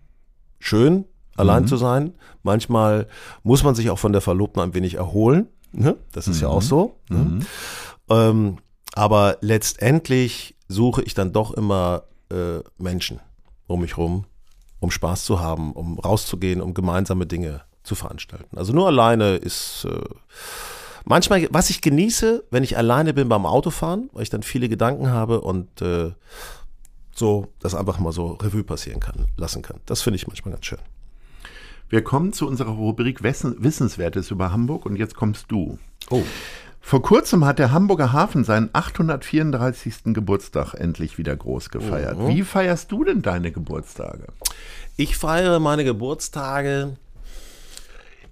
schön, allein mhm. zu sein. Manchmal muss man sich auch von der Verlobten ein wenig erholen. Ne? Das ist mhm. ja auch mhm. so. Ne? Mhm. Ähm, aber letztendlich suche ich dann doch immer äh, Menschen um mich rum, um Spaß zu haben, um rauszugehen, um gemeinsame Dinge zu veranstalten. Also nur alleine ist äh, manchmal, was ich genieße, wenn ich alleine bin beim Autofahren, weil ich dann viele Gedanken habe und äh, so das einfach mal so Revue passieren kann, lassen kann. Das finde ich manchmal ganz schön. Wir kommen zu unserer Rubrik Wissenswertes über Hamburg und jetzt kommst du. Oh. Vor kurzem hat der Hamburger Hafen seinen 834. Geburtstag endlich wieder groß gefeiert. Mhm. Wie feierst du denn deine Geburtstage? Ich feiere meine Geburtstage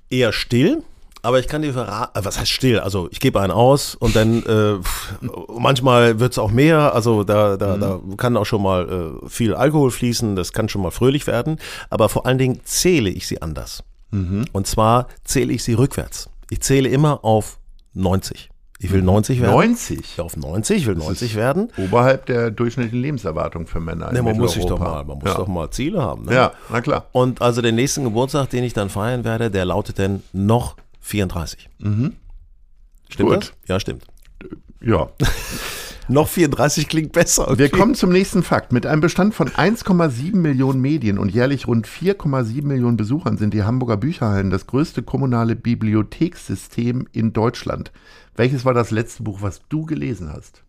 eher still. Aber ich kann dir verraten, äh, was heißt still? Also ich gebe einen aus und dann äh, manchmal wird es auch mehr. Also da, da, mhm. da kann auch schon mal äh, viel Alkohol fließen, das kann schon mal fröhlich werden. Aber vor allen Dingen zähle ich sie anders. Mhm. Und zwar zähle ich sie rückwärts. Ich zähle immer auf 90. Ich will 90 werden. 90? Ja, auf 90, ich will 90 werden. Oberhalb der durchschnittlichen Lebenserwartung für Männer. Nee, man muss sich doch mal, man muss ja. doch mal Ziele haben. Ne? Ja, na klar. Und also den nächsten Geburtstag, den ich dann feiern werde, der lautet dann noch 34. Mhm. Stimmt Gut. das? Ja, stimmt. Ja. Noch 34 klingt besser. Okay. Wir kommen zum nächsten Fakt. Mit einem Bestand von 1,7 Millionen Medien und jährlich rund 4,7 Millionen Besuchern sind die Hamburger Bücherhallen das größte kommunale Bibliothekssystem in Deutschland. Welches war das letzte Buch, was du gelesen hast?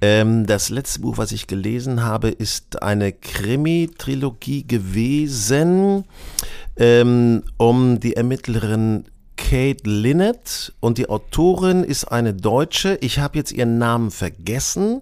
Ähm, das letzte Buch, was ich gelesen habe, ist eine Krimi-Trilogie gewesen ähm, um die Ermittlerin Kate Linnett und die Autorin ist eine Deutsche. Ich habe jetzt ihren Namen vergessen.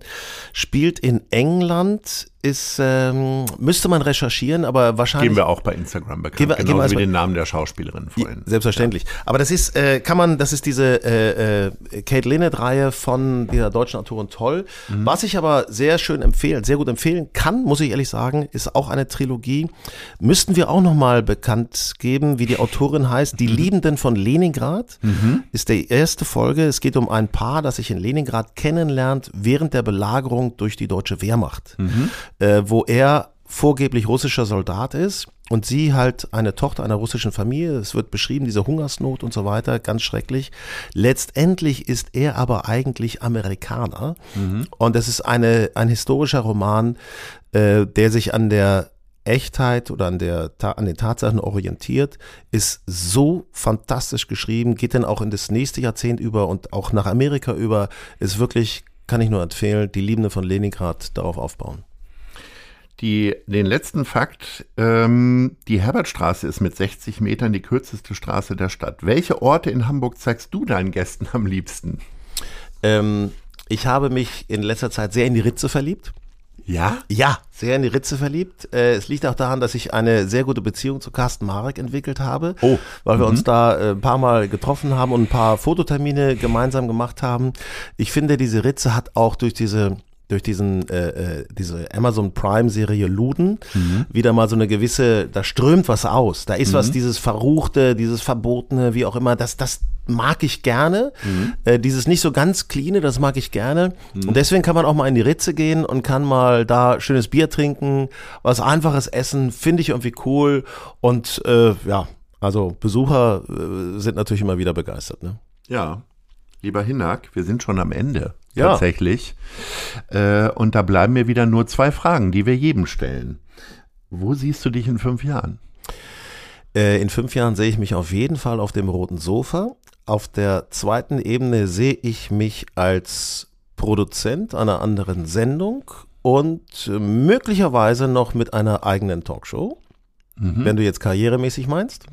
Spielt in England, ist, ähm, müsste man recherchieren, aber wahrscheinlich. Geben wir auch bei Instagram bekannt. Geben wir, genauso geben wir wie den Namen der Schauspielerin vorhin. Selbstverständlich. Ja. Aber das ist, äh, kann man, das ist diese äh, äh, Kate Linnett-Reihe von dieser deutschen Autorin Toll. Mhm. Was ich aber sehr schön empfehlen, sehr gut empfehlen kann, muss ich ehrlich sagen, ist auch eine Trilogie. Müssten wir auch nochmal bekannt geben, wie die Autorin heißt. Die mhm. Liebenden von Leningrad mhm. ist die erste Folge. Es geht um ein Paar, das sich in Leningrad kennenlernt während der Belagerung durch die deutsche Wehrmacht. Äh, wo er vorgeblich russischer Soldat ist und sie halt eine Tochter einer russischen Familie. Es wird beschrieben, diese Hungersnot und so weiter, ganz schrecklich. Letztendlich ist er aber eigentlich Amerikaner mhm. und es ist eine, ein historischer Roman, äh, der sich an der Echtheit oder an, der, an den Tatsachen orientiert, ist so fantastisch geschrieben, geht dann auch in das nächste Jahrzehnt über und auch nach Amerika über, ist wirklich, kann ich nur empfehlen, die Liebende von Leningrad darauf aufbauen. Die, den letzten Fakt, ähm, die Herbertstraße ist mit 60 Metern die kürzeste Straße der Stadt. Welche Orte in Hamburg zeigst du deinen Gästen am liebsten? Ähm, ich habe mich in letzter Zeit sehr in die Ritze verliebt. Ja? Ja, sehr in die Ritze verliebt. Äh, es liegt auch daran, dass ich eine sehr gute Beziehung zu Carsten Marek entwickelt habe, Oh. weil wir uns da äh, ein paar Mal getroffen haben und ein paar Fototermine gemeinsam gemacht haben. Ich finde, diese Ritze hat auch durch diese durch diesen äh, äh, diese Amazon Prime Serie Luden wieder mal so eine gewisse da strömt was aus. Da ist was dieses verruchte dieses verbotene wie auch immer. Das das mag ich gerne. Äh, dieses nicht so ganz cleane das mag ich gerne. Und deswegen kann man auch mal in die Ritze gehen und kann mal da schönes Bier trinken was einfaches essen finde ich irgendwie cool. Und äh, ja also Besucher äh, sind natürlich immer wieder begeistert ne? Ja. Lieber Hinak, wir sind schon am Ende. Ja. Tatsächlich. Äh, und da bleiben mir wieder nur zwei Fragen, die wir jedem stellen. Wo siehst du dich in fünf Jahren? Äh, in fünf Jahren sehe ich mich auf jeden Fall auf dem roten Sofa. Auf der zweiten Ebene sehe ich mich als Produzent einer anderen Sendung und äh, möglicherweise noch mit einer eigenen Talkshow. Wenn du jetzt karrieremäßig meinst.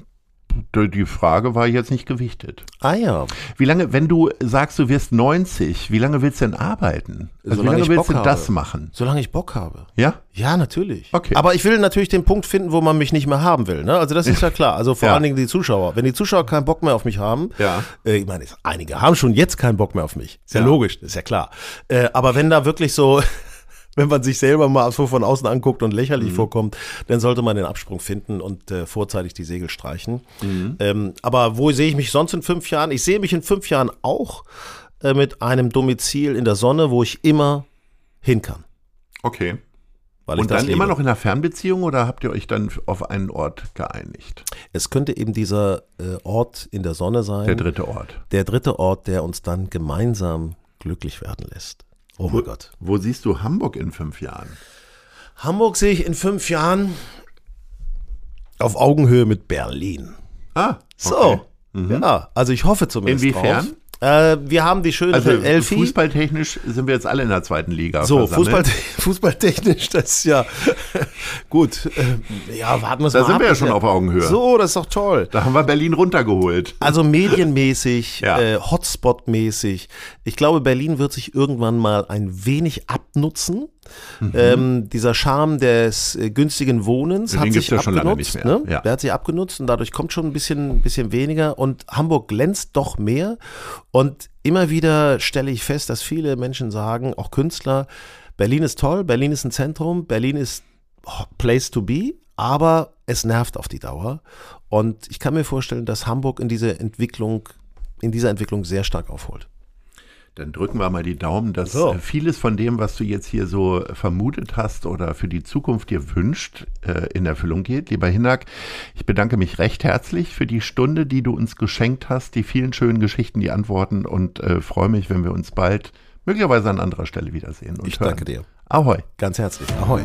Die Frage war jetzt nicht gewichtet. Ah ja, Wie lange, wenn du sagst, du wirst 90, wie lange willst du denn arbeiten? Also wie lange willst Bock du das habe. machen? solange ich Bock habe. Ja? Ja, natürlich. Okay. Aber ich will natürlich den Punkt finden, wo man mich nicht mehr haben will. Ne? Also das ist ja klar. Also vor Ja. allen Dingen die Zuschauer. Wenn die Zuschauer keinen Bock mehr auf mich haben, Ja. äh, ich meine, einige haben schon jetzt keinen Bock mehr auf mich. Ist ja, Ja. logisch, ist ja klar. Äh, aber wenn da wirklich so, wenn man sich selber mal so von außen anguckt und lächerlich Mhm. vorkommt, dann sollte man den Absprung finden und äh, vorzeitig die Segel streichen. Mhm. Ähm, aber wo sehe ich mich sonst in fünf Jahren? Ich sehe mich in fünf Jahren auch äh, mit einem Domizil in der Sonne, wo ich immer hin kann. Okay. Und dann immer noch in einer Fernbeziehung oder habt ihr euch dann auf einen Ort geeinigt? Es könnte eben dieser äh, Ort in der Sonne sein. Der dritte Ort. Der dritte Ort, der uns dann gemeinsam glücklich werden lässt. Oh mein Gott. Wo siehst du Hamburg in fünf Jahren? Hamburg sehe ich in fünf Jahren auf Augenhöhe mit Berlin. Ah, So. okay. Mhm. Ja, also ich hoffe zumindest Inwiefern? drauf. Äh, wir haben die schöne Also Elfi. fußballtechnisch sind wir jetzt alle in der zweiten Liga. so, versammelt. Fußball, fußballtechnisch, das ist ja gut. Äh, ja, warten wir es Da mal sind ab. wir ja schon auf Augenhöhe. So, das ist doch toll. Da haben wir Berlin runtergeholt. Also medienmäßig, Ja. äh, Hotspot-mäßig. Ich glaube, Berlin wird sich irgendwann mal ein wenig abnutzen. Mhm. Ähm, dieser Charme des äh, günstigen Wohnens Den hat sich ja abgenutzt. mehr. Ne? Ja. Der hat sich abgenutzt und dadurch kommt schon ein bisschen, bisschen weniger. Und Hamburg glänzt doch mehr. Und immer wieder stelle ich fest, dass viele Menschen sagen, auch Künstler, Berlin ist toll, Berlin ist ein Zentrum, Berlin ist place to be, aber es nervt auf die Dauer. Und ich kann mir vorstellen, dass Hamburg in diese Entwicklung, in dieser Entwicklung sehr stark aufholt. Dann drücken wir mal die Daumen, dass So. vieles von dem, was du jetzt hier so vermutet hast oder für die Zukunft dir wünscht, äh, in Erfüllung geht. Lieber Hinak, ich bedanke mich recht herzlich für die Stunde, die du uns geschenkt hast, die vielen schönen Geschichten, die Antworten und äh, freue mich, wenn wir uns bald möglicherweise an anderer Stelle wiedersehen. Und Ich hören. danke dir. Ahoi. Ganz herzlich. Ahoi.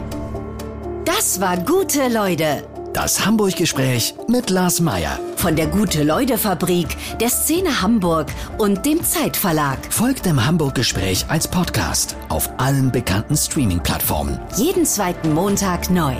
Das war gute Leute. Das Hamburg-Gespräch mit Lars Meier. Von der Gute-Leute-Fabrik, der Szene Hamburg und dem Zeitverlag. Folgt dem Hamburg-Gespräch als Podcast auf allen bekannten Streaming-Plattformen. Jeden zweiten Montag neu.